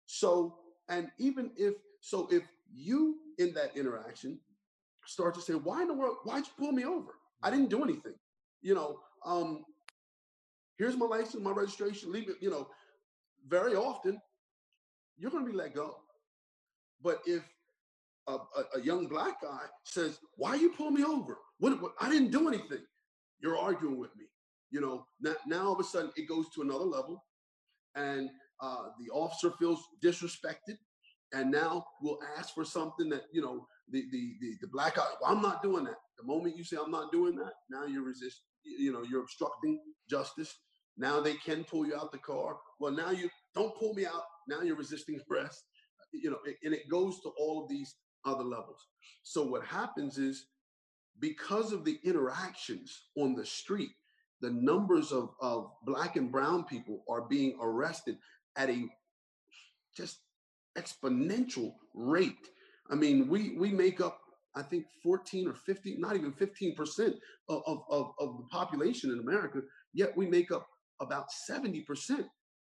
So, and even if, so if you in that interaction start to say, why in the world, why'd you pull me over? I didn't do anything. You know, um, here's my license, my registration, leave it, you know, very often you're going to be let go. But if a, a, a, young black guy says, "Why you pull me over? What, what, I didn't do anything." You're arguing with me. You know. Now, now all of a sudden it goes to another level, and uh, the officer feels disrespected, and now will ask for something that you know the the the, the black. Well, I'm not doing that. The moment you say I'm not doing that, now you're resist. You know, you're obstructing justice. Now they can pull you out the car. Well, now you don't pull me out. Now you're resisting arrest you know, and it goes to all of these other levels. So what happens is because of the interactions on the street, the numbers of, of black and brown people are being arrested at a just exponential rate. I mean, we we make up, I think, 14 or 15, not even 15% of, of, of the population in America, yet we make up about 70%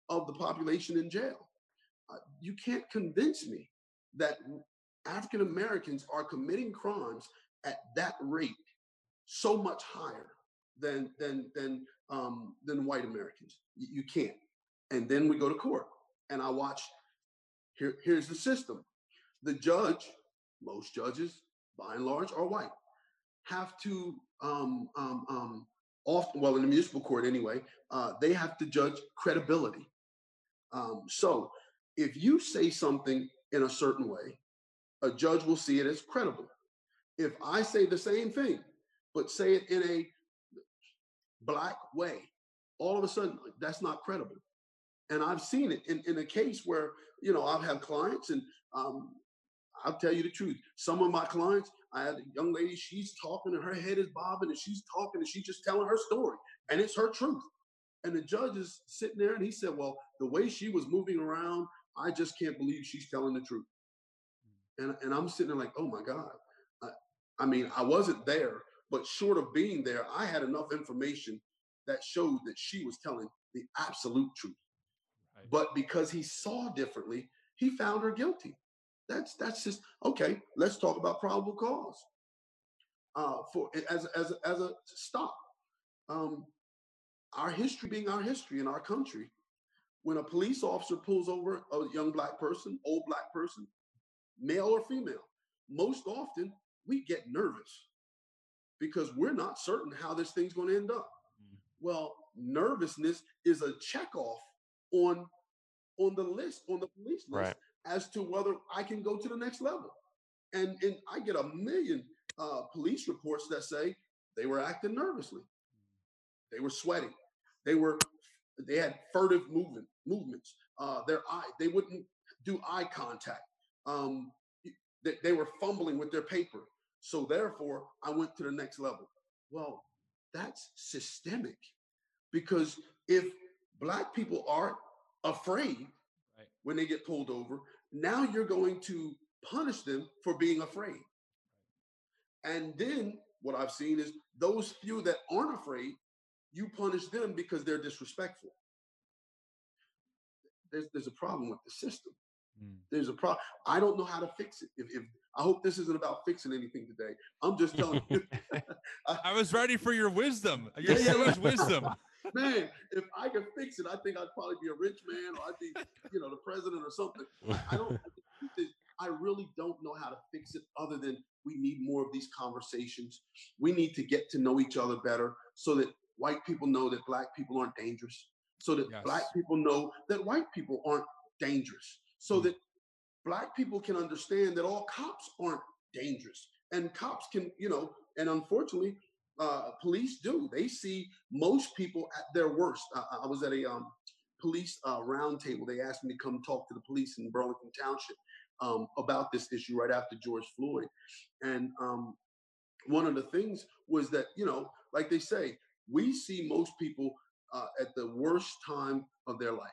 of the population in jail. Uh, you can't convince me that African Americans are committing crimes at that rate so much higher than than than um, than white Americans. You, you can't. And then we go to court, and I watch. Here, here's the system. The judge, most judges, by and large, are white, have to um, um, um, often, well, in the municipal court anyway, uh, they have to judge credibility. Um, so if you say something in a certain way, a judge will see it as credible. If I say the same thing, but say it in a black way, all of a sudden that's not credible. And I've seen it in, in a case where, you know, I've had clients and um, I'll tell you the truth. Some of my clients, I had a young lady, she's talking and her head is bobbing and she's talking and she's just telling her story and it's her truth. And the judge is sitting there and he said, Well, the way she was moving around, I just can't believe she's telling the truth. And, and I'm sitting there like, Oh my God. I, I mean, I wasn't there, but short of being there, I had enough information that showed that she was telling the absolute truth. Right. But because he saw differently, he found her guilty. That's that's just okay. Let's talk about probable cause. Uh, for as as as a stop, um, our history being our history in our country, when a police officer pulls over a young black person, old black person, male or female, most often we get nervous because we're not certain how this thing's going to end up. Mm. Well, nervousness is a check off on on the list on the police list right as to whether I can go to the next level. And, and I get a million uh, police reports that say they were acting nervously. They were sweating. They were they had furtive movement movements. Uh, their eye they wouldn't do eye contact. Um, they, they were fumbling with their paper. So therefore, I went to the next level. Well, that's systemic because if black people are afraid when they get pulled over. Now you're going to punish them for being afraid. And then what I've seen is those few that aren't afraid, you punish them because they're disrespectful. There's, there's a problem with the system. Mm. There's a problem. I don't know how to fix it. If, if I hope this isn't about fixing anything today. I'm just telling you. I, I, was ready for your wisdom. Your yeah, much wisdom man, if I could fix it, I think I'd probably be a rich man or I'd be, you know, the president or something. I don't. I really don't know how to fix it other than we need more of these conversations. We need to get to know each other better so that white people know that black people aren't dangerous, so that yes. black people know that white people aren't dangerous, so mm. that black people can understand that all cops aren't dangerous and cops can, you know, and unfortunately, uh, police do. They see most people at their worst. I, I was at a um, police uh, roundtable. They asked me to come talk to the police in Burlington Township um, about this issue right after George Floyd. And um, one of the things was that, you know, like they say, we see most people uh, at the worst time of their life.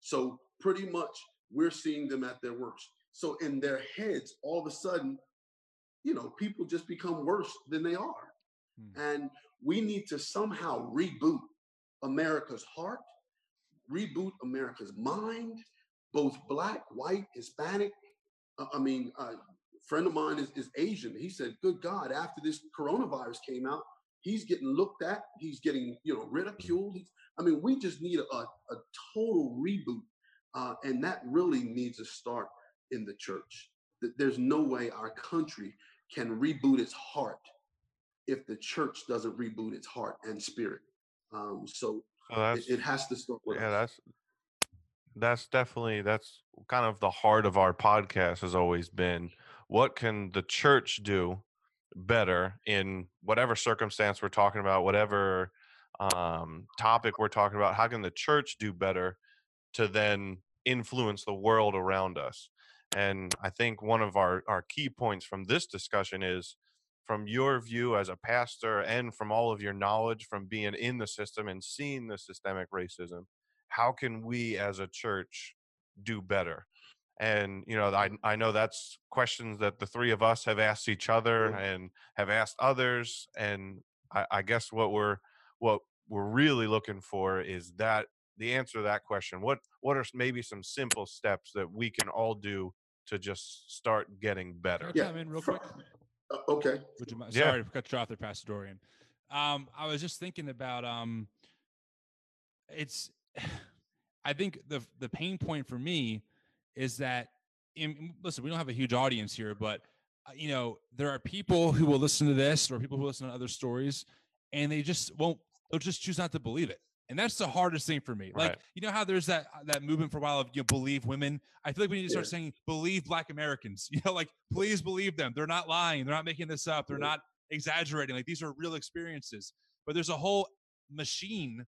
So pretty much we're seeing them at their worst. So in their heads, all of a sudden, you know, people just become worse than they are. Hmm. And we need to somehow reboot America's heart, reboot America's mind, both black, white, Hispanic. Uh, I mean, uh, a friend of mine is, is Asian. He said, Good God, after this coronavirus came out, he's getting looked at, he's getting, you know, ridiculed. I mean, we just need a, a total reboot. Uh, and that really needs to start in the church. There's no way our country can reboot its heart if the church doesn't reboot its heart and spirit. Um, so oh, it, it, has to start with yeah, us. that's that's definitely that's kind of the heart of our podcast has always been what can the church do better in whatever circumstance we're talking about, whatever um, topic we're talking about. How can the church do better to then influence the world around us? And I think one of our, our key points from this discussion is from your view as a pastor and from all of your knowledge from being in the system and seeing the systemic racism how can we as a church do better and you know i, I know that's questions that the three of us have asked each other mm-hmm. and have asked others and I, I guess what we're what we're really looking for is that the answer to that question what what are maybe some simple steps that we can all do to just start getting better yeah. in real quick uh, okay. Would you mind? Yeah. Sorry to cut you off there, Pastor Dorian. Um, I was just thinking about um, it's. I think the the pain point for me is that, in, listen, we don't have a huge audience here, but uh, you know, there are people who will listen to this or people who listen to other stories and they just won't, they'll just choose not to believe it. And that's the hardest thing for me. Like, you know how there's that uh, that movement for a while of you know, believe women. I feel like we need to start Yeah. saying believe Black Americans. You know, like please believe them. They're not lying. They're not making this up. They're Yeah. not exaggerating. Like these are real experiences. But there's a whole machine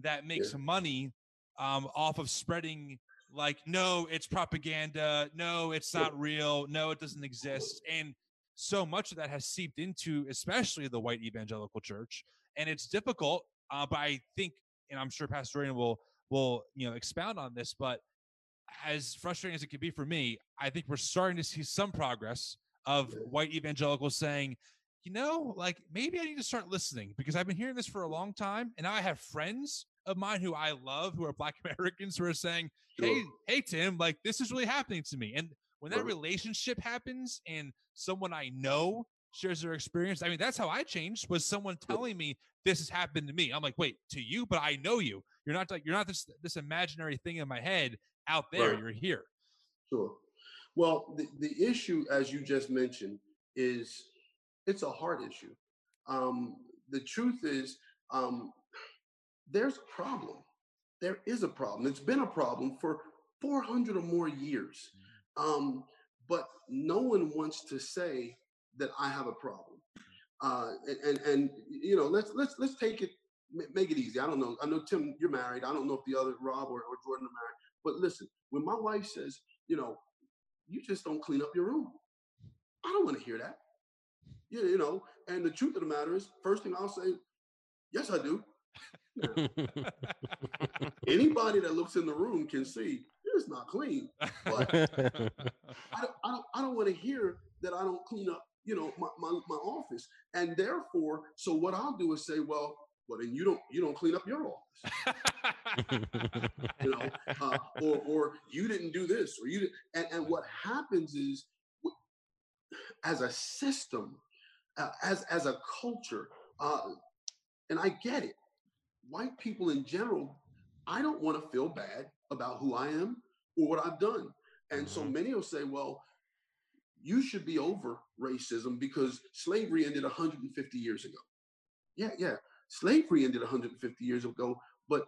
that makes money um, off of spreading like no, it's propaganda. No, it's Yeah. not real. No, it doesn't exist. And so much of that has seeped into, especially the white evangelical church, and it's difficult. Uh, but I think, and I'm sure Pastor Dorian will will you know expound on this. But as frustrating as it could be for me, I think we're starting to see some progress of white evangelicals saying, you know, like maybe I need to start listening because I've been hearing this for a long time, and now I have friends of mine who I love who are Black Americans who are saying, hey, Sure. hey, Tim, like this is really happening to me. And when that relationship happens and someone I know shares their experience, I mean, that's how I changed was someone telling me this has happened to me. I'm like, wait, to you, but I know you. You're not like you're not this this imaginary thing in my head out there. Right. You're here. Sure. Well, the, the issue, as you just mentioned, is it's a heart issue. Um, the truth is, um, there's a problem. There is a problem. It's been a problem for 400 or more years. Um, but no one wants to say that I have a problem. Uh, and, and and you know, let's let's let's take it, make it easy. I don't know. I know Tim, you're married. I don't know if the other Rob or, or Jordan are married. But listen, when my wife says, you know, you just don't clean up your room. I don't want to hear that. You, you know, and the truth of the matter is, first thing I'll say, yes, I do. Anybody that looks in the room can see it's not clean. But I don't, I don't, I don't want to hear that I don't clean up, you know, my, my, my office. And therefore, so what I'll do is say, well, well, then you don't, you don't clean up your office. you know, uh, or or you didn't do this, or you did, and and what happens is, as a system, uh, as as a culture, uh, and I get it. White people in general, I don't want to feel bad about who I am or what I've done, and so Mhm. many will say, well. You should be over racism because slavery ended 150 years ago. Yeah, yeah. Slavery ended 150 years ago, but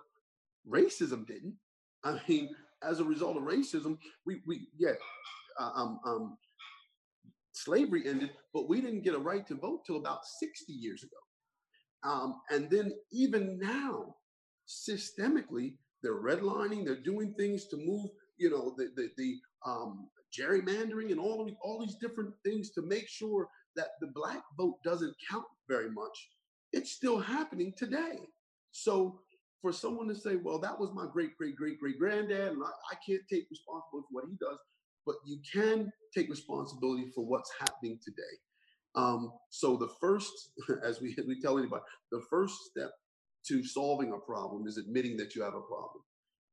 racism didn't. I mean, as a result of racism, we we yeah, uh, um, um, slavery ended, but we didn't get a right to vote till about 60 years ago. Um, and then even now, systemically, they're redlining, they're doing things to move, you know, the the, the um, gerrymandering and all of all these different things to make sure that the black vote doesn't count very much. It's still happening today. So for someone to say, well, that was my great, great, great, great granddad, and I, I can't take responsibility for what he does, but you can take responsibility for what's happening today. Um, so the first, as we, we tell anybody, the first step to solving a problem is admitting that you have a problem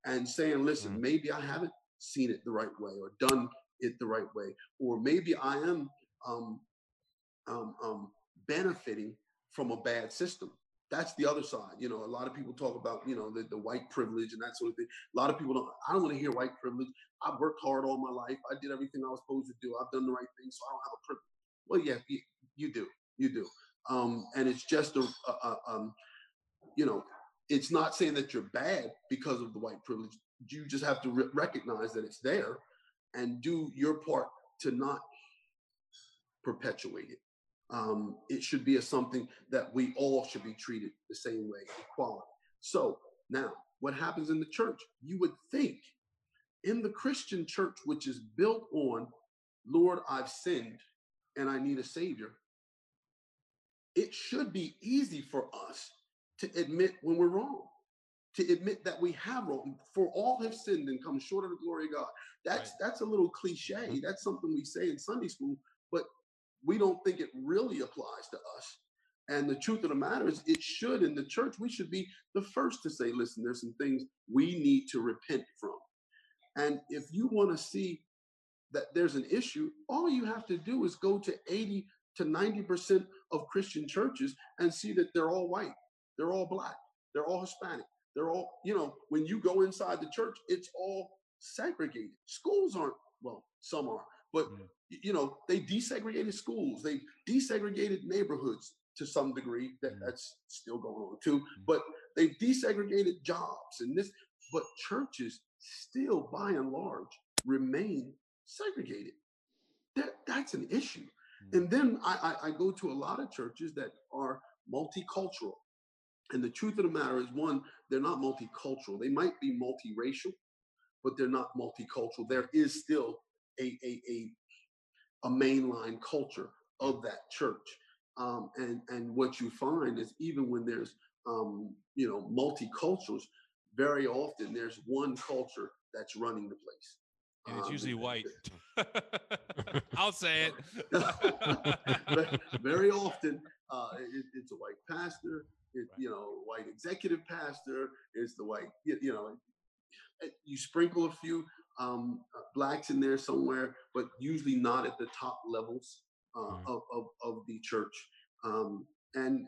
and saying, listen, Mhm. maybe I haven't seen it the right way or done it the right way, or maybe I am um, um, um, benefiting from a bad system that's the other side. You know, a lot of people talk about, you know, the, the white privilege and that sort of thing. A lot of people don't, I don't want to hear white privilege. I've worked hard all my life. I did everything I was supposed to do. I've done the right thing, so I don't have a privilege. Well, yeah, you, you do. You do. Um, and it's just a, a, a um, you know, it's not saying that you're bad because of the white privilege. You just have to re- recognize that it's there and do your part to not perpetuate it um, it should be a something that we all should be treated the same way, equality. So now, what happens in the church? You would think in the Christian church, which is built on, Lord, I've sinned and I need a savior. It should be easy for us to admit when we're wrong, to admit that we have wrong. For all have sinned and come short of the glory of God. That's Right. that's a little cliche. Mm-hmm. That's something we say in Sunday school, but we don't think it really applies to us. And the truth of the matter is, it should in the church, we should be the first to say, listen, there's some things we need to repent from. And if you want to see that there's an issue, all you have to do is go to 80 to 90% of Christian churches and see that they're all white, they're all black, they're all Hispanic, they're all, you know, when you go inside the church, it's all segregated. Schools aren't, well, some are, But Mm. y- you know, they desegregated schools, they desegregated neighborhoods to some degree. That Mm. that's still going on too. Mm. But they desegregated jobs and this. But churches still, by and large, remain segregated. That that's an issue. Mm. And then I, I, I go to a lot of churches that are multicultural. And the truth of the matter is, one, they're not multicultural. They might be multiracial, but they're not multicultural. There is still a a a, a mainline culture of that church. Um, and and what you find is even when there's um, you know multiculturals, very often there's one culture that's running the place. and it's Um, usually and- white. I'll say it. Very often uh, it, it's a white pastor it, Right. you know white executive pastor it's the white you, you know eh, you sprinkle a few um, uh, blacks in there somewhere but usually not at the top levels uh, Right. of, of, of the church um, and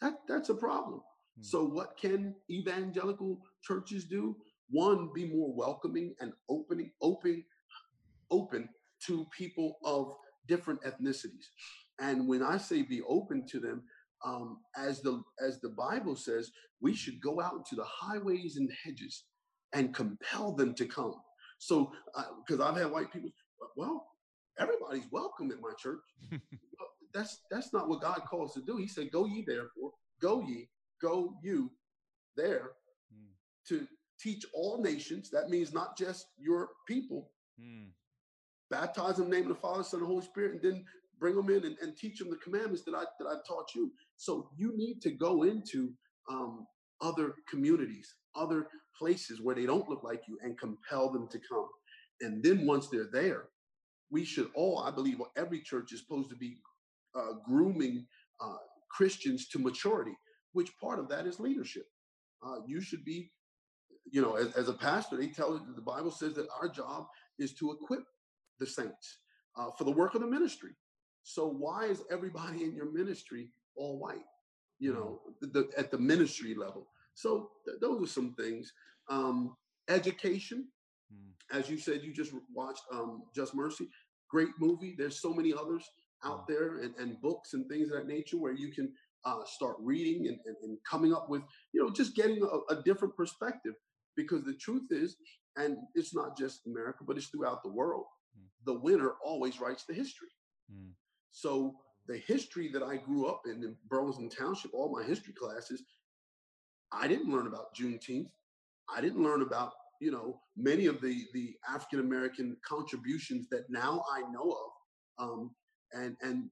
that that's a problem Hmm. so what can evangelical churches do one be more welcoming and opening open open to people of different ethnicities. And when I say be open to them, um, as the as the Bible says, we should go out to the highways and hedges and compel them to come. So, because I've had white people, well, everybody's welcome at my church. Well, that's that's not what God calls to do. He said, "Go ye therefore, go ye, go you, there Mm. to teach all nations." That means not just your people, Mm. baptize them in the name of the Father, Son, and Holy Spirit, and then bring them in and, and teach them the commandments that I that I've taught you. So you need to go into um, other communities, other places where they don't look like you, and compel them to come. And then once they're there, we should all, I believe, every church is supposed to be uh, grooming uh, Christians to maturity. Which part of that is leadership? Uh, you should be, you know, as, as a pastor, they tell the Bible says that our job is to equip the saints uh, for the work of the ministry. So why is everybody in your ministry all white? You know, the, the, at the ministry level. So th- those are some things. Um, education, Mm. as you said, you just watched um, Just Mercy. Great movie. There's so many others out there, and, and books and things of that nature where you can uh, start reading and, and, and coming up with, you know, just getting a, a different perspective. Because the truth is, and it's not just America, but it's throughout the world. Mm. The winner always writes the history. Mm. So the history that I grew up in in Burlington Township, all my history classes, I didn't learn about Juneteenth. I didn't learn about you know many of the the African American contributions that now I know of. Um, and and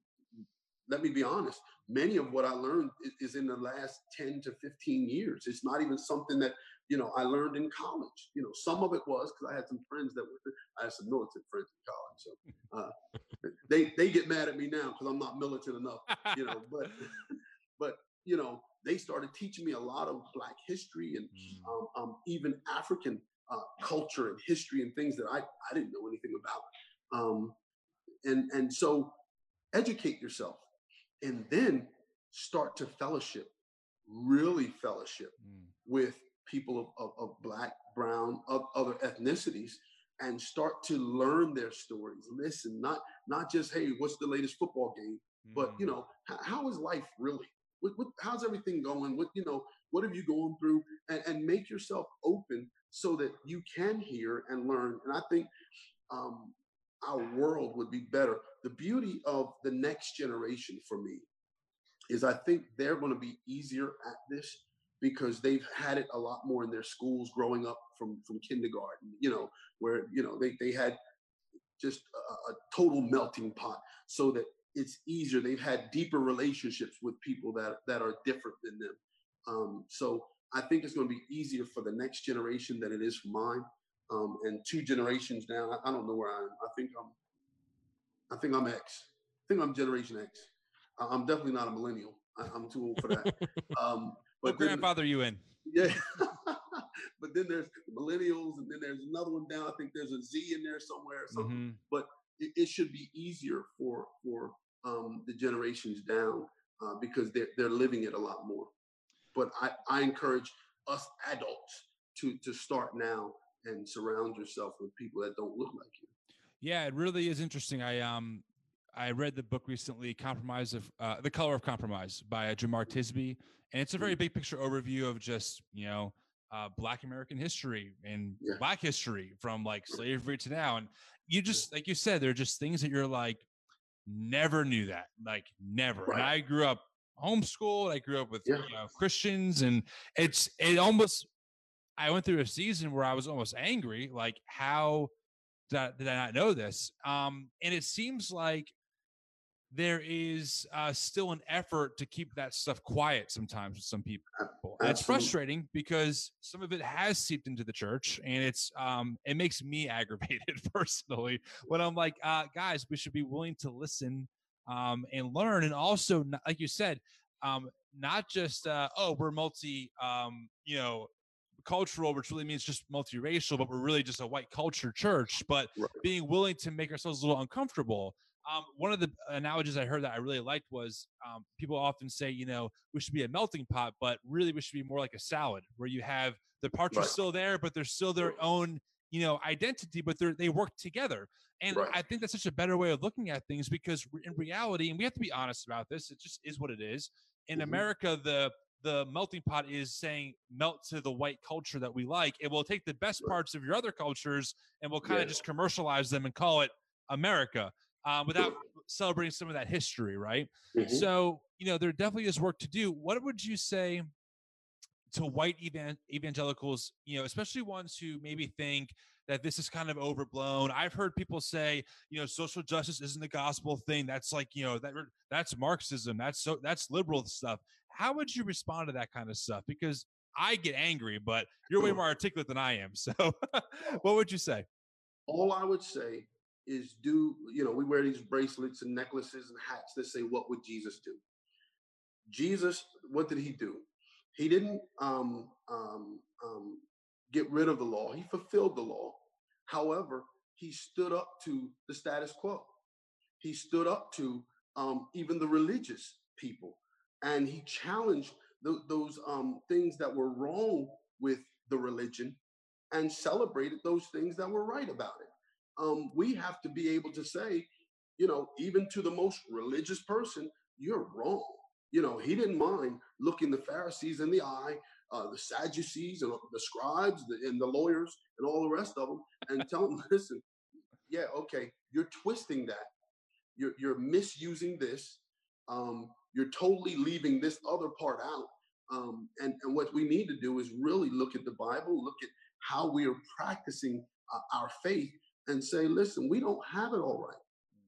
let me be honest, many of what I learned is in the last 10 to 15 years. It's not even something that, you know, I learned in college. You know, some of it was because I had some friends that were, I had some militant friends in college. So uh, they, they get mad at me now because I'm not militant enough, you know, but, but, you know, they started teaching me a lot of black history and Mm. um, um, even African uh, culture and history and things that I, I didn't know anything about. Um, and, and so educate yourself and then start to fellowship, really fellowship Mm. with people of, of, of black, brown, of other ethnicities, and start to learn their stories. Listen, not not just hey, what's the latest football game, but you know, h- how is life really? What, what, how's everything going? What you know, what have you gone through? And, and make yourself open so that you can hear and learn. And I think um, our world would be better. The beauty of the next generation for me is I think they're going to be easier at this because they've had it a lot more in their schools growing up from from kindergarten, you know, where you know they they had just a, a total melting pot so that it's easier. They've had deeper relationships with people that that are different than them. Um, so I think it's going to be easier for the next generation than it is for mine. Um, and two generations now, I, I don't know where I am. I think I'm, I think I'm X. I think I'm Generation X. I'm definitely not a millennial. I, I'm too old for that. Um, What but then- grandfather you in? yeah. but then there's millennials, and then there's another one down. I think there's a Z in there somewhere or something. Mhm. It, it should be easier for for um, the generations down uh, because they're they're living it a lot more. But I, I encourage us adults to to start now and surround yourself with people that don't look like you. Yeah, it really is interesting. I um I read the book recently, Compromise of uh, The Color of Compromise by Jemar Tisby, and it's a very big picture overview of just you know uh, Black American history and Yeah. Black history from like slavery to now. And you just like you said, there are just things that you're like never knew that, like never. And I grew up homeschooled. I grew up with Yeah. you know, Christians, and it's it almost. I went through a season where I was almost angry, like how did I, did I not know this? Um, and it seems like there is uh, still an effort to keep that stuff quiet sometimes with some people. And it's frustrating because some of it has seeped into the church, and it's um, it makes me aggravated personally when I'm like, uh, guys, we should be willing to listen um, and learn, and also, like you said, um, not just uh, oh, we're multi, um, you know, cultural, which really means just multiracial, but we're really just a white culture church, but Right. being willing to make ourselves a little uncomfortable. Um, one of the analogies I heard that I really liked was um, people often say, you know, we should be a melting pot, but really we should be more like a salad where you have the parts are still there, but they're still their own, you know, identity, but they're, they work together. And Right. I think that's such a better way of looking at things because in reality, and we have to be honest about this, it just is what it is. In Mhm. America, the the melting pot is saying melt to the white culture that we like. It will take the best Right. parts of your other cultures and we'll kind of just commercialize them and call it America uh, without celebrating some of that history, right? Mhm. So, you know, there definitely is work to do. What would you say to white evan- evangelicals, you know, especially ones who maybe think that this is kind of overblown? I've heard people say, you know, social justice isn't the gospel thing. That's like, you know, that that's Marxism. That's so that's liberal stuff. How would you respond to that kind of stuff? Because I get angry, but you're way more articulate than I am. So, what would you say? all I would say is do, you know, we wear these bracelets and necklaces and hats that say, What would Jesus do? Jesus, what did he do? He didn't um, um, um, get rid of the law, he fulfilled the law. However, he stood up to the status quo, he stood up to um, even the religious people, and he challenged tho- those um, things that were wrong with the religion and celebrated those things that were right about it. Um, we have to be able to say, you know, even to the most religious person, you're wrong. You know, he didn't mind looking the Pharisees in the eye, uh, the Sadducees and the scribes and the lawyers and all the rest of them, and tell them, listen, yeah, okay, you're twisting that. You're, you're misusing this. Um, you're totally leaving this other part out. Um, and, and what we need to do is really look at the Bible, look at how we are practicing uh, our faith and say, listen, we don't have it all right.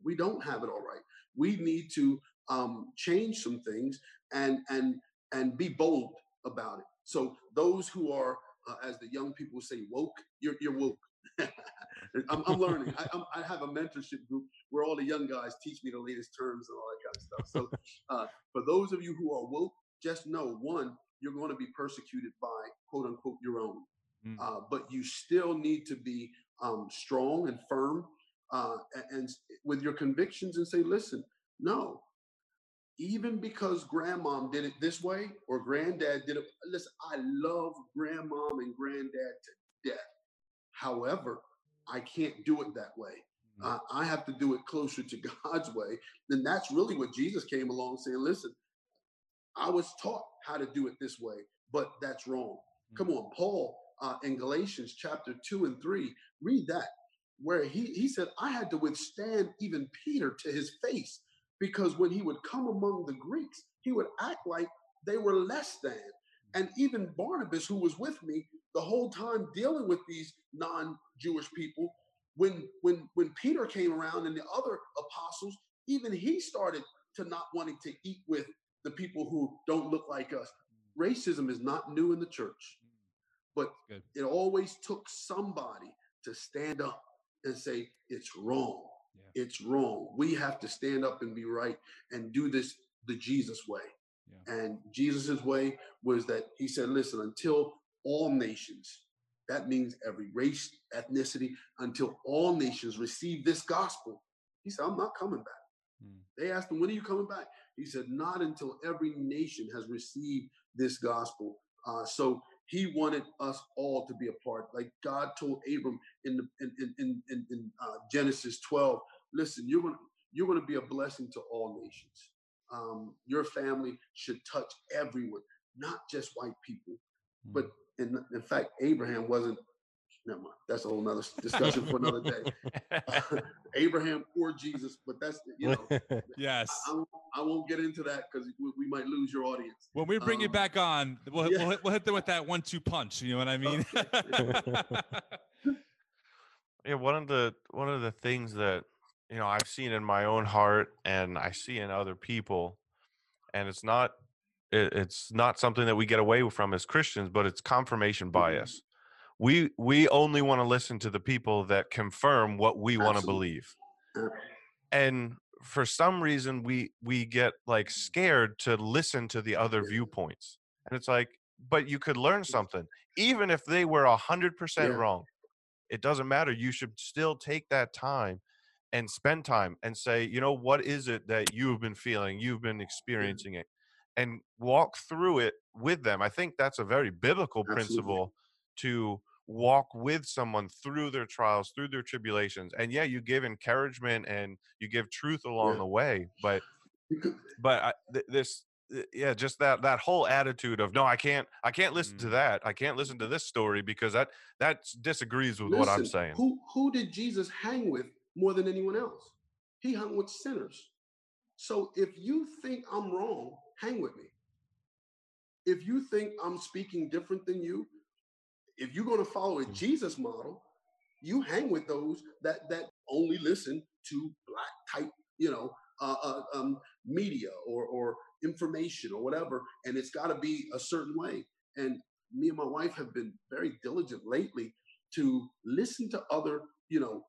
We don't have it all right. We need to um, change some things and and and be bold about it. So those who are, uh, as the young people say, woke, you're, you're woke. I'm, I'm learning. I, I'm, I have a mentorship group where all the young guys teach me the latest terms and all that kind of stuff. So uh, for those of you who are woke, just know one, you're going to be persecuted by quote unquote your own. Mm. Uh, but you still need to be um, strong and firm uh, and, with your convictions and say, listen, no, even because grandmom did it this way or granddad did it. Listen, I love grandmom and granddad to death. However, I can't do it that way. Mm. Uh, I have to do it closer to God's way. Then that's really what Jesus came along saying, listen, I was taught how to do it this way, but that's wrong. Come on, Paul uh, in Galatians chapter 2 and 3, read that, where he, he said, I had to withstand even Peter to his face because when he would come among the Greeks, he would act like they were less than. And even Barnabas, who was with me the whole time dealing with these non Jewish people, when, when, when Peter came around and the other apostles, even he started to not wanting to eat with the people who don't look like us. Racism is not new in the church, but Good. it always took somebody to stand up and say, it's wrong. Yeah. It's wrong. We have to stand up and be right and do this the Jesus way. Yeah. And Jesus's way was that he said, listen, until all nations, that means every race, ethnicity, until all nations receive this gospel. He said, I'm not coming back. Mm. They asked him, when are you coming back? He said, not until every nation has received this gospel. Uh, so he wanted us all to be a part. Like God told Abram in the in in in, in uh, Genesis 12, listen, you're gonna you're gonna be a blessing to all nations. Um, your family should touch everyone, not just white people. Mm. But in, in fact, Abraham wasn't never mind. That's a whole nother discussion for another day. Abraham or Jesus, but that's you know. yes. I, I, I won't get into that because we, we, might lose your audience. When we bring um, you back on, we'll, yeah. we'll, hit, we'll hit them with that one-two punch. You know what I mean? yeah. One of the one of the things that you know I've seen in my own heart and I see in other people, and it's not it, it's not something that we get away from as Christians, but it's confirmation mm-hmm. We we only want to listen to the people that confirm what we want to believe. and for some reason we we get like scared to listen to the other viewpoints. And it's like but you could learn something. Even if they were a hundred percent wrong it doesn't matter. You should still take that time and spend time and say you know what is it that you've been feeling? You've been experiencing it. And walk through it with them. I think that's a very biblical Absolutely. principle to walk with someone through their trials, through their tribulations. And yeah, you give encouragement and you give truth along yeah. the way, but but I, th- this yeah just that that whole attitude of no i can't i can't listen to mm. that i can't listen to this story because that that disagrees with Listen, what i'm saying who who did jesus hang with more than anyone else he hung with sinners so if you think i'm wrong hang with me if you think i'm speaking different than you if you're going to follow a mm. Jesus model, you hang with those that that only listen to black type, you know, uh, uh, um, media or or information or whatever, and it's got to be a certain way. And me and my wife have been very diligent lately to listen to other, you know,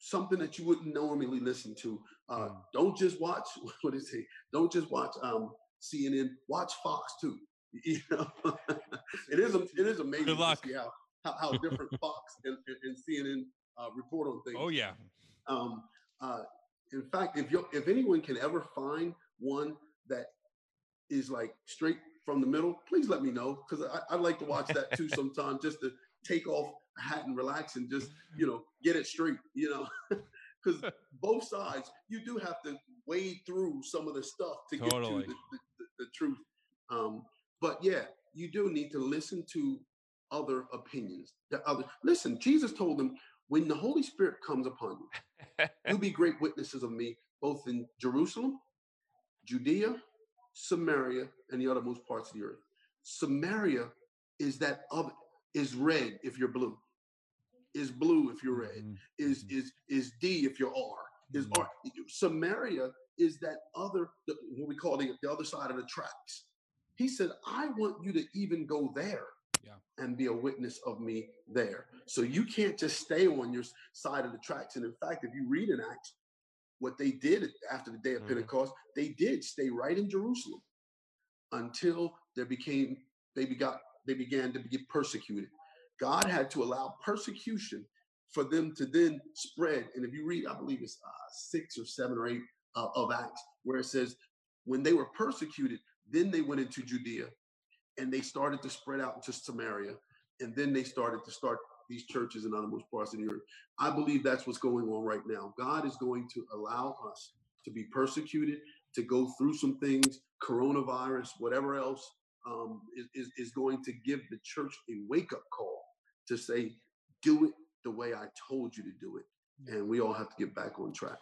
something that you wouldn't normally listen to. Uh, mm. Don't just watch what is it? Don't just watch um, CNN. Watch Fox too. You know, it is it is amazing Good luck. to see how how, how different Fox and, and CNN uh, report on things. Oh yeah. Um, uh, in fact, if you if anyone can ever find one that is like straight from the middle, please let me know because I, I like to watch that too sometimes just to take off a hat and relax and just you know get it straight. You know. because both sides you do have to wade through some of the stuff to totally. get to the, the, the, the truth um, but yeah, you do need to listen to other opinions. The other listen, Jesus told them, when the Holy Spirit comes upon you, you'll be great witnesses of me, both in Jerusalem, Judea, Samaria, and the othermost parts of the earth. Samaria is that of is red if you're blue, is blue if you're red, mm-hmm. is mm-hmm. is is D if you're R, is mm-hmm. R. Samaria is that other what we call the, the other side of the tracks. He said, I want you to even go there yeah. and be a witness of me there. So you can't just stay on your side of the tracks. And in fact, if you read in Acts, what they did after the day of mm-hmm. Pentecost, they did stay right in Jerusalem until there became they begot they began to get persecuted. God had to allow persecution for them to then spread. And if you read, I believe it's uh, six or seven or eight uh, of Acts, where it says, when they were persecuted, then they went into Judea and they started to spread out into Samaria. And then they started to start these churches in other parts of the earth. I believe that's what's going on right now. God is going to allow us to be persecuted, to go through some things, coronavirus, whatever else, um, is, is going to give the church a wake up call to say, do it the way I told you to do it. And we all have to get back on track.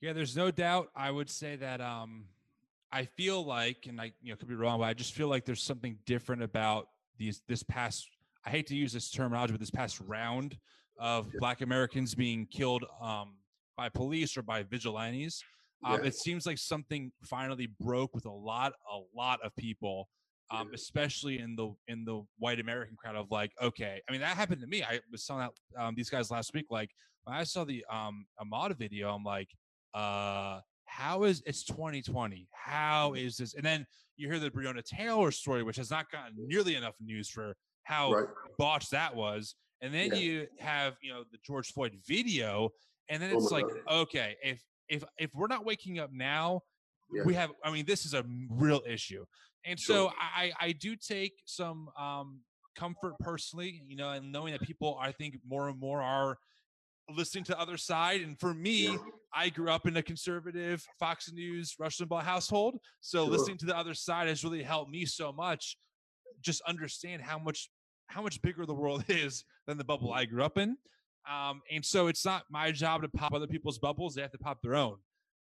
Yeah, there's no doubt. I would say that um, I feel like, and I you know could be wrong, but I just feel like there's something different about these this past. I hate to use this terminology, but this past round of. Black Americans being killed um, by police or by vigilantes. Um, yeah. It seems like something finally broke with a lot, a lot of people, um, yeah. especially in the in the white American crowd. Of like, okay, I mean that happened to me. I was telling out um, these guys last week. Like when I saw the um, Ahmaud video, I'm like, uh, how is it's 2020? How mm-hmm. this? And then you hear the Breonna Taylor story, which has not gotten nearly enough news for how right. botched that was. And then yeah. you have, you know, the George Floyd video, and then oh it's oh like, God. okay, if if if we're not waking up now, yeah. we have. I mean, this is a real issue, and sure. so I I do take some um comfort personally, you know, and knowing that people, I think more and more are listening to the other side. And for me. I grew up in a conservative Fox News, Rush Limbaugh household. So Sure. listening to the other side has really helped me so much. Just understand how much how much bigger the world is than the bubble I grew up in. Um, and so it's not my job to pop other people's bubbles; they have to pop their own.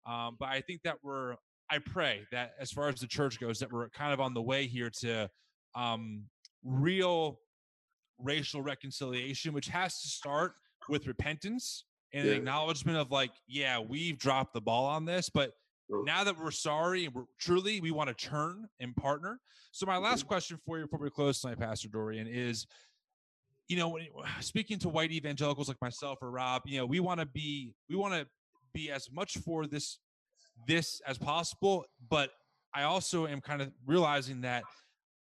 Um, but I think that we're I pray that as far as the church goes, that we're kind of on the way here to um, real racial reconciliation, which has to start with repentance and an acknowledgement of like, yeah, we've dropped the ball on this, but Sure. now that we're sorry and we're truly we want to turn and partner. So my last mm-hmm. question for you before we close tonight, Pastor Dorian, is you know, when, speaking to white evangelicals like myself or Rob, you know, we want to be we want to be as much for this this as possible, but I also am kind of realizing that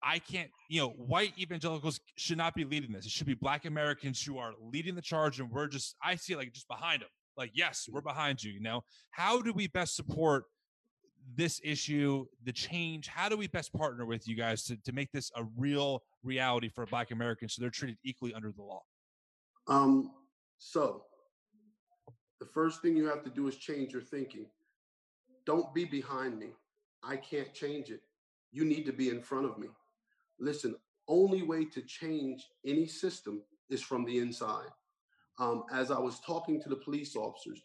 I can't, you know, white evangelicals should not be leading this. It should be black Americans who are leading the charge, and we're just, I see it like just behind them. Like, yes, we're behind you. You know, how do we best support this issue, the change? How do we best partner with you guys to, to make this a real reality for black Americans so they're treated equally under the law? Um, so the first thing you have to do is change your thinking. Don't be behind me. I can't change it. You need to be in front of me. Listen, only way to change any system is from the inside. Um, as I was talking to the police officers,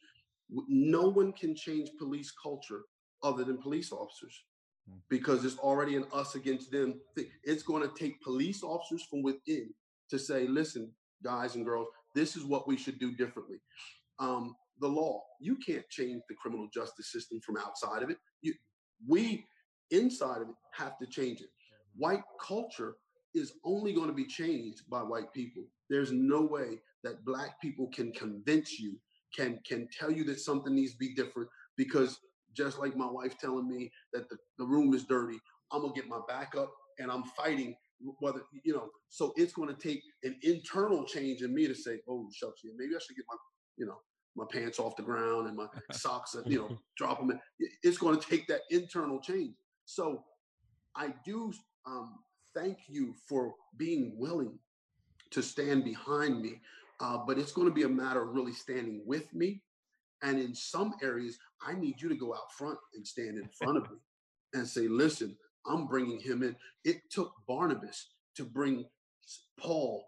no one can change police culture other than police officers Hmm. because it's already an us against them thing. It's going to take police officers from within to say, listen, guys and girls, this is what we should do differently. Um, the law, you can't change the criminal justice system from outside of it. You, we inside of it have to change it. White culture is only going to be changed by white people. There's no way that black people can convince you, can can tell you that something needs to be different because just like my wife telling me that the, the room is dirty, I'm gonna get my back up and I'm fighting whether you know so it's going to take an internal change in me to say oh shucks yeah maybe i should get my you know my pants off the ground and my socks you know drop them in. It's going to take that internal change so i do um, thank you for being willing to stand behind me uh, but it's going to be a matter of really standing with me and in some areas i need you to go out front and stand in front of me and say listen I'm bringing him in. It took Barnabas to bring Paul,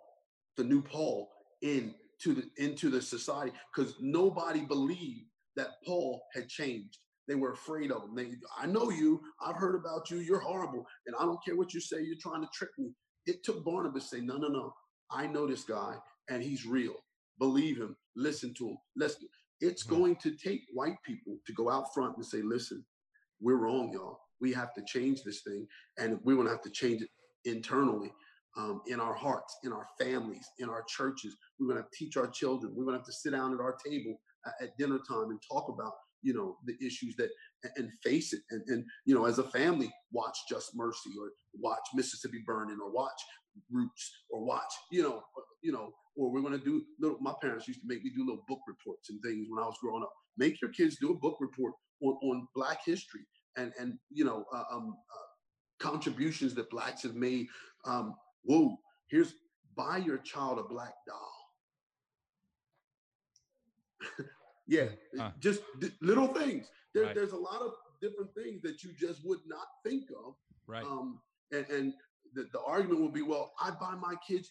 the new Paul, in to the into the society because nobody believed that Paul had changed. They were afraid of him. They, I know you. I've heard about you. You're horrible, and I don't care what you say. You're trying to trick me. It took Barnabas to say, no, no, no. I know this guy, and he's real. Believe him. Listen to him. Listen. It's Hmm. going to take white people to go out front and say, listen, we're wrong, y'all. We have to change this thing, and we're going to have to change it internally um, in our hearts, in our families, in our churches. We're going to teach our children. We're going to have to sit down at our table a- at dinner time and talk about, you know, the issues that and face it. And, and you know, as a family, watch Just Mercy or watch Mississippi Burning or watch Roots or watch, you know, uh, you know, or we're going to do little. My parents used to make me do little book reports and things when I was growing up. Make your kids do a book report on, on Black history and and you know uh, um, uh, contributions that blacks have made. Um, whoa, here's buy your child a black doll. yeah, Huh. just d- little things. There, Right. There's a lot of different things that you just would not think of. Right. Um, and and the, the argument will be, well, I buy my kids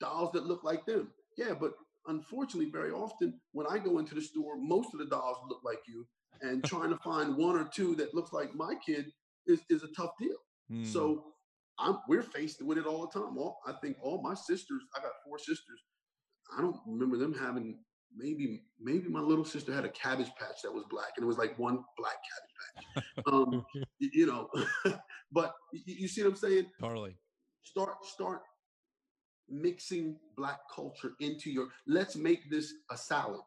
dolls that look like them. Yeah, but unfortunately, very often when I go into the store, most of the dolls look like you, and trying to find one or two that looks like my kid is, is a tough deal. Hmm. So I'm we're faced with it all the time. All I think all my sisters, I got four sisters. I don't remember them having maybe maybe my little sister had a cabbage patch that was black, and it was like one black cabbage patch. Um, you know, but you see what I'm saying? totally. Start start mixing black culture into your. Let's make this a salad,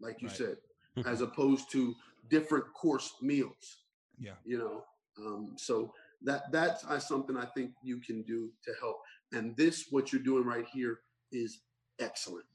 like you Right. said, as opposed to different course meals Yeah. you know um, so that that's uh, something i think you can do to help and this what you're doing right here is excellent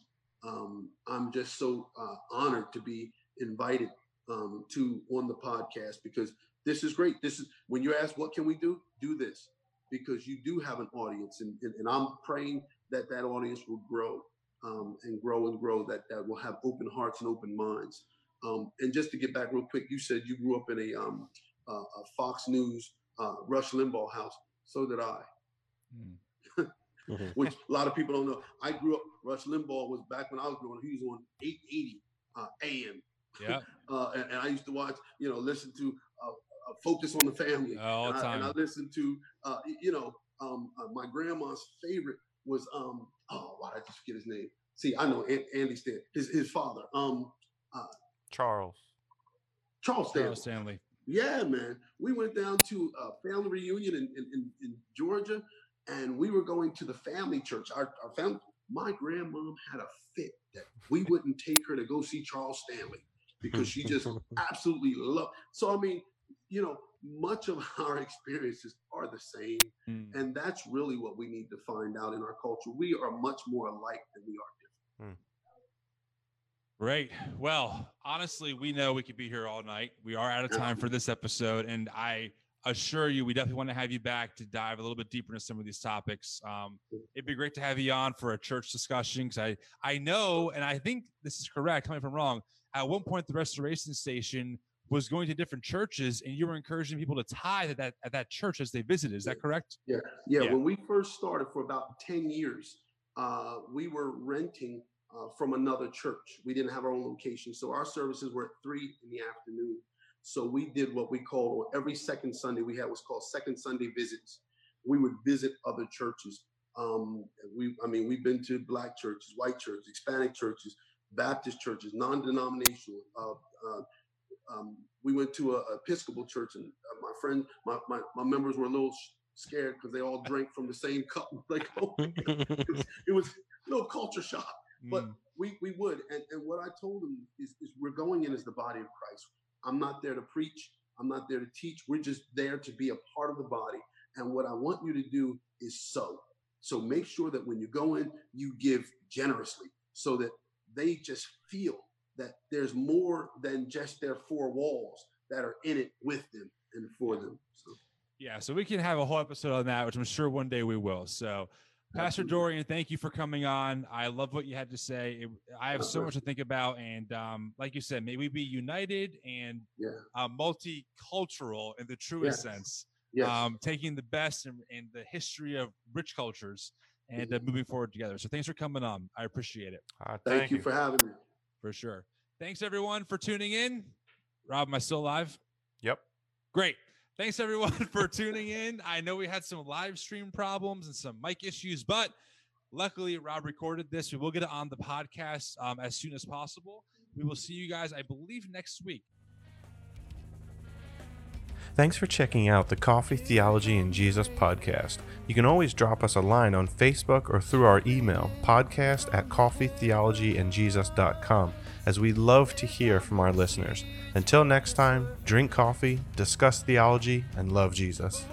um, i'm just so uh, honored to be invited um, to on the podcast because this is great this is when you ask what can we do do this because you do have an audience, and, and, and I'm praying that that audience will grow um, and grow and grow. That that will have open hearts and open minds. Um, and just to get back real quick, you said you grew up in a, um, a Fox News uh, Rush Limbaugh house. So did I. Mm. Which a lot of people don't know. I grew up. Rush Limbaugh was back when I was growing up. He was on 880 uh, AM. Yeah. uh, and, and, I used to watch, you know, listen to uh, uh, Focus on the Family. All and the time. I, and I listened to, uh, you know, um, uh, my grandma's favorite was, um, oh, why did I just forget his name? See, I know Andy Stanley, his, his father. Um, Charles. Charles Stanley. Charles Stanley. Yeah, man. We went down to a family reunion in, in, in, Georgia, and we were going to the family church. Our, our family, my grandmom had a fit that we wouldn't take her to go see Charles Stanley because she just absolutely loved. So I mean, you know, much of our experiences are the same, mm. and that's really what we need to find out in our culture. We are much more alike than we are different. Mm. Great. Well, honestly, we know we could be here all night. We are out of time for this episode, and I assure you, we definitely want to have you back to dive a little bit deeper into some of these topics. Um, it'd be great to have you on for a church discussion because I I know, and I think this is correct. Tell me if I'm wrong. At one point, the restoration station was going to different churches, and you were encouraging people to tithe at that at that church as they visited. Is that correct? Yeah, yeah. yeah. When we first started, for about ten years, uh, we were renting uh, from another church. We didn't have our own location. So our services were at three in the afternoon. So we did what we called every second Sunday, we had what's called second Sunday visits. We would visit other churches. Um, we, I mean, we've been to black churches, white churches, Hispanic churches, Baptist churches, non-denominational. Uh, uh, um, we went to a, Episcopal church, and uh, my friend, my, my, my members were a little scared because they all drank from the same cup. Like, oh, it, was, it was a little culture shock. But mm. we we would. And, and what I told them is, is we're going in as the body of Christ. I'm not there to preach. I'm not there to teach. We're just there to be a part of the body. And what I want you to do is sow. So make sure that when you go in, you give generously so that they just feel that there's more than just their four walls that are in it with them and for them. So. Yeah, so we can have a whole episode on that, which I'm sure one day we will. So Pastor Dorian, thank you for coming on. I love what you had to say. It, I have so much to think about, and um, like you said, may we be united and yeah. uh, multicultural in the truest yes. sense. Yes. Um, taking the best in, in, the history of rich cultures and uh, moving forward together. So thanks for coming on. I appreciate it. Uh, thank, thank you. you for having me. For sure. Thanks everyone for tuning in. Rob, am I still live? Yep. Great. Thanks everyone for tuning in. I know we had some live stream problems and some mic issues, but luckily Rob recorded this. We will get it on the podcast um, as soon as possible. We will see you guys, I believe, next week. Thanks for checking out the Coffee Theology and Jesus podcast. You can always drop us a line on Facebook or through our email, podcast at coffeetheologyandjesus.com, as we love to hear from our listeners. Until next time, drink coffee, discuss theology, and love Jesus.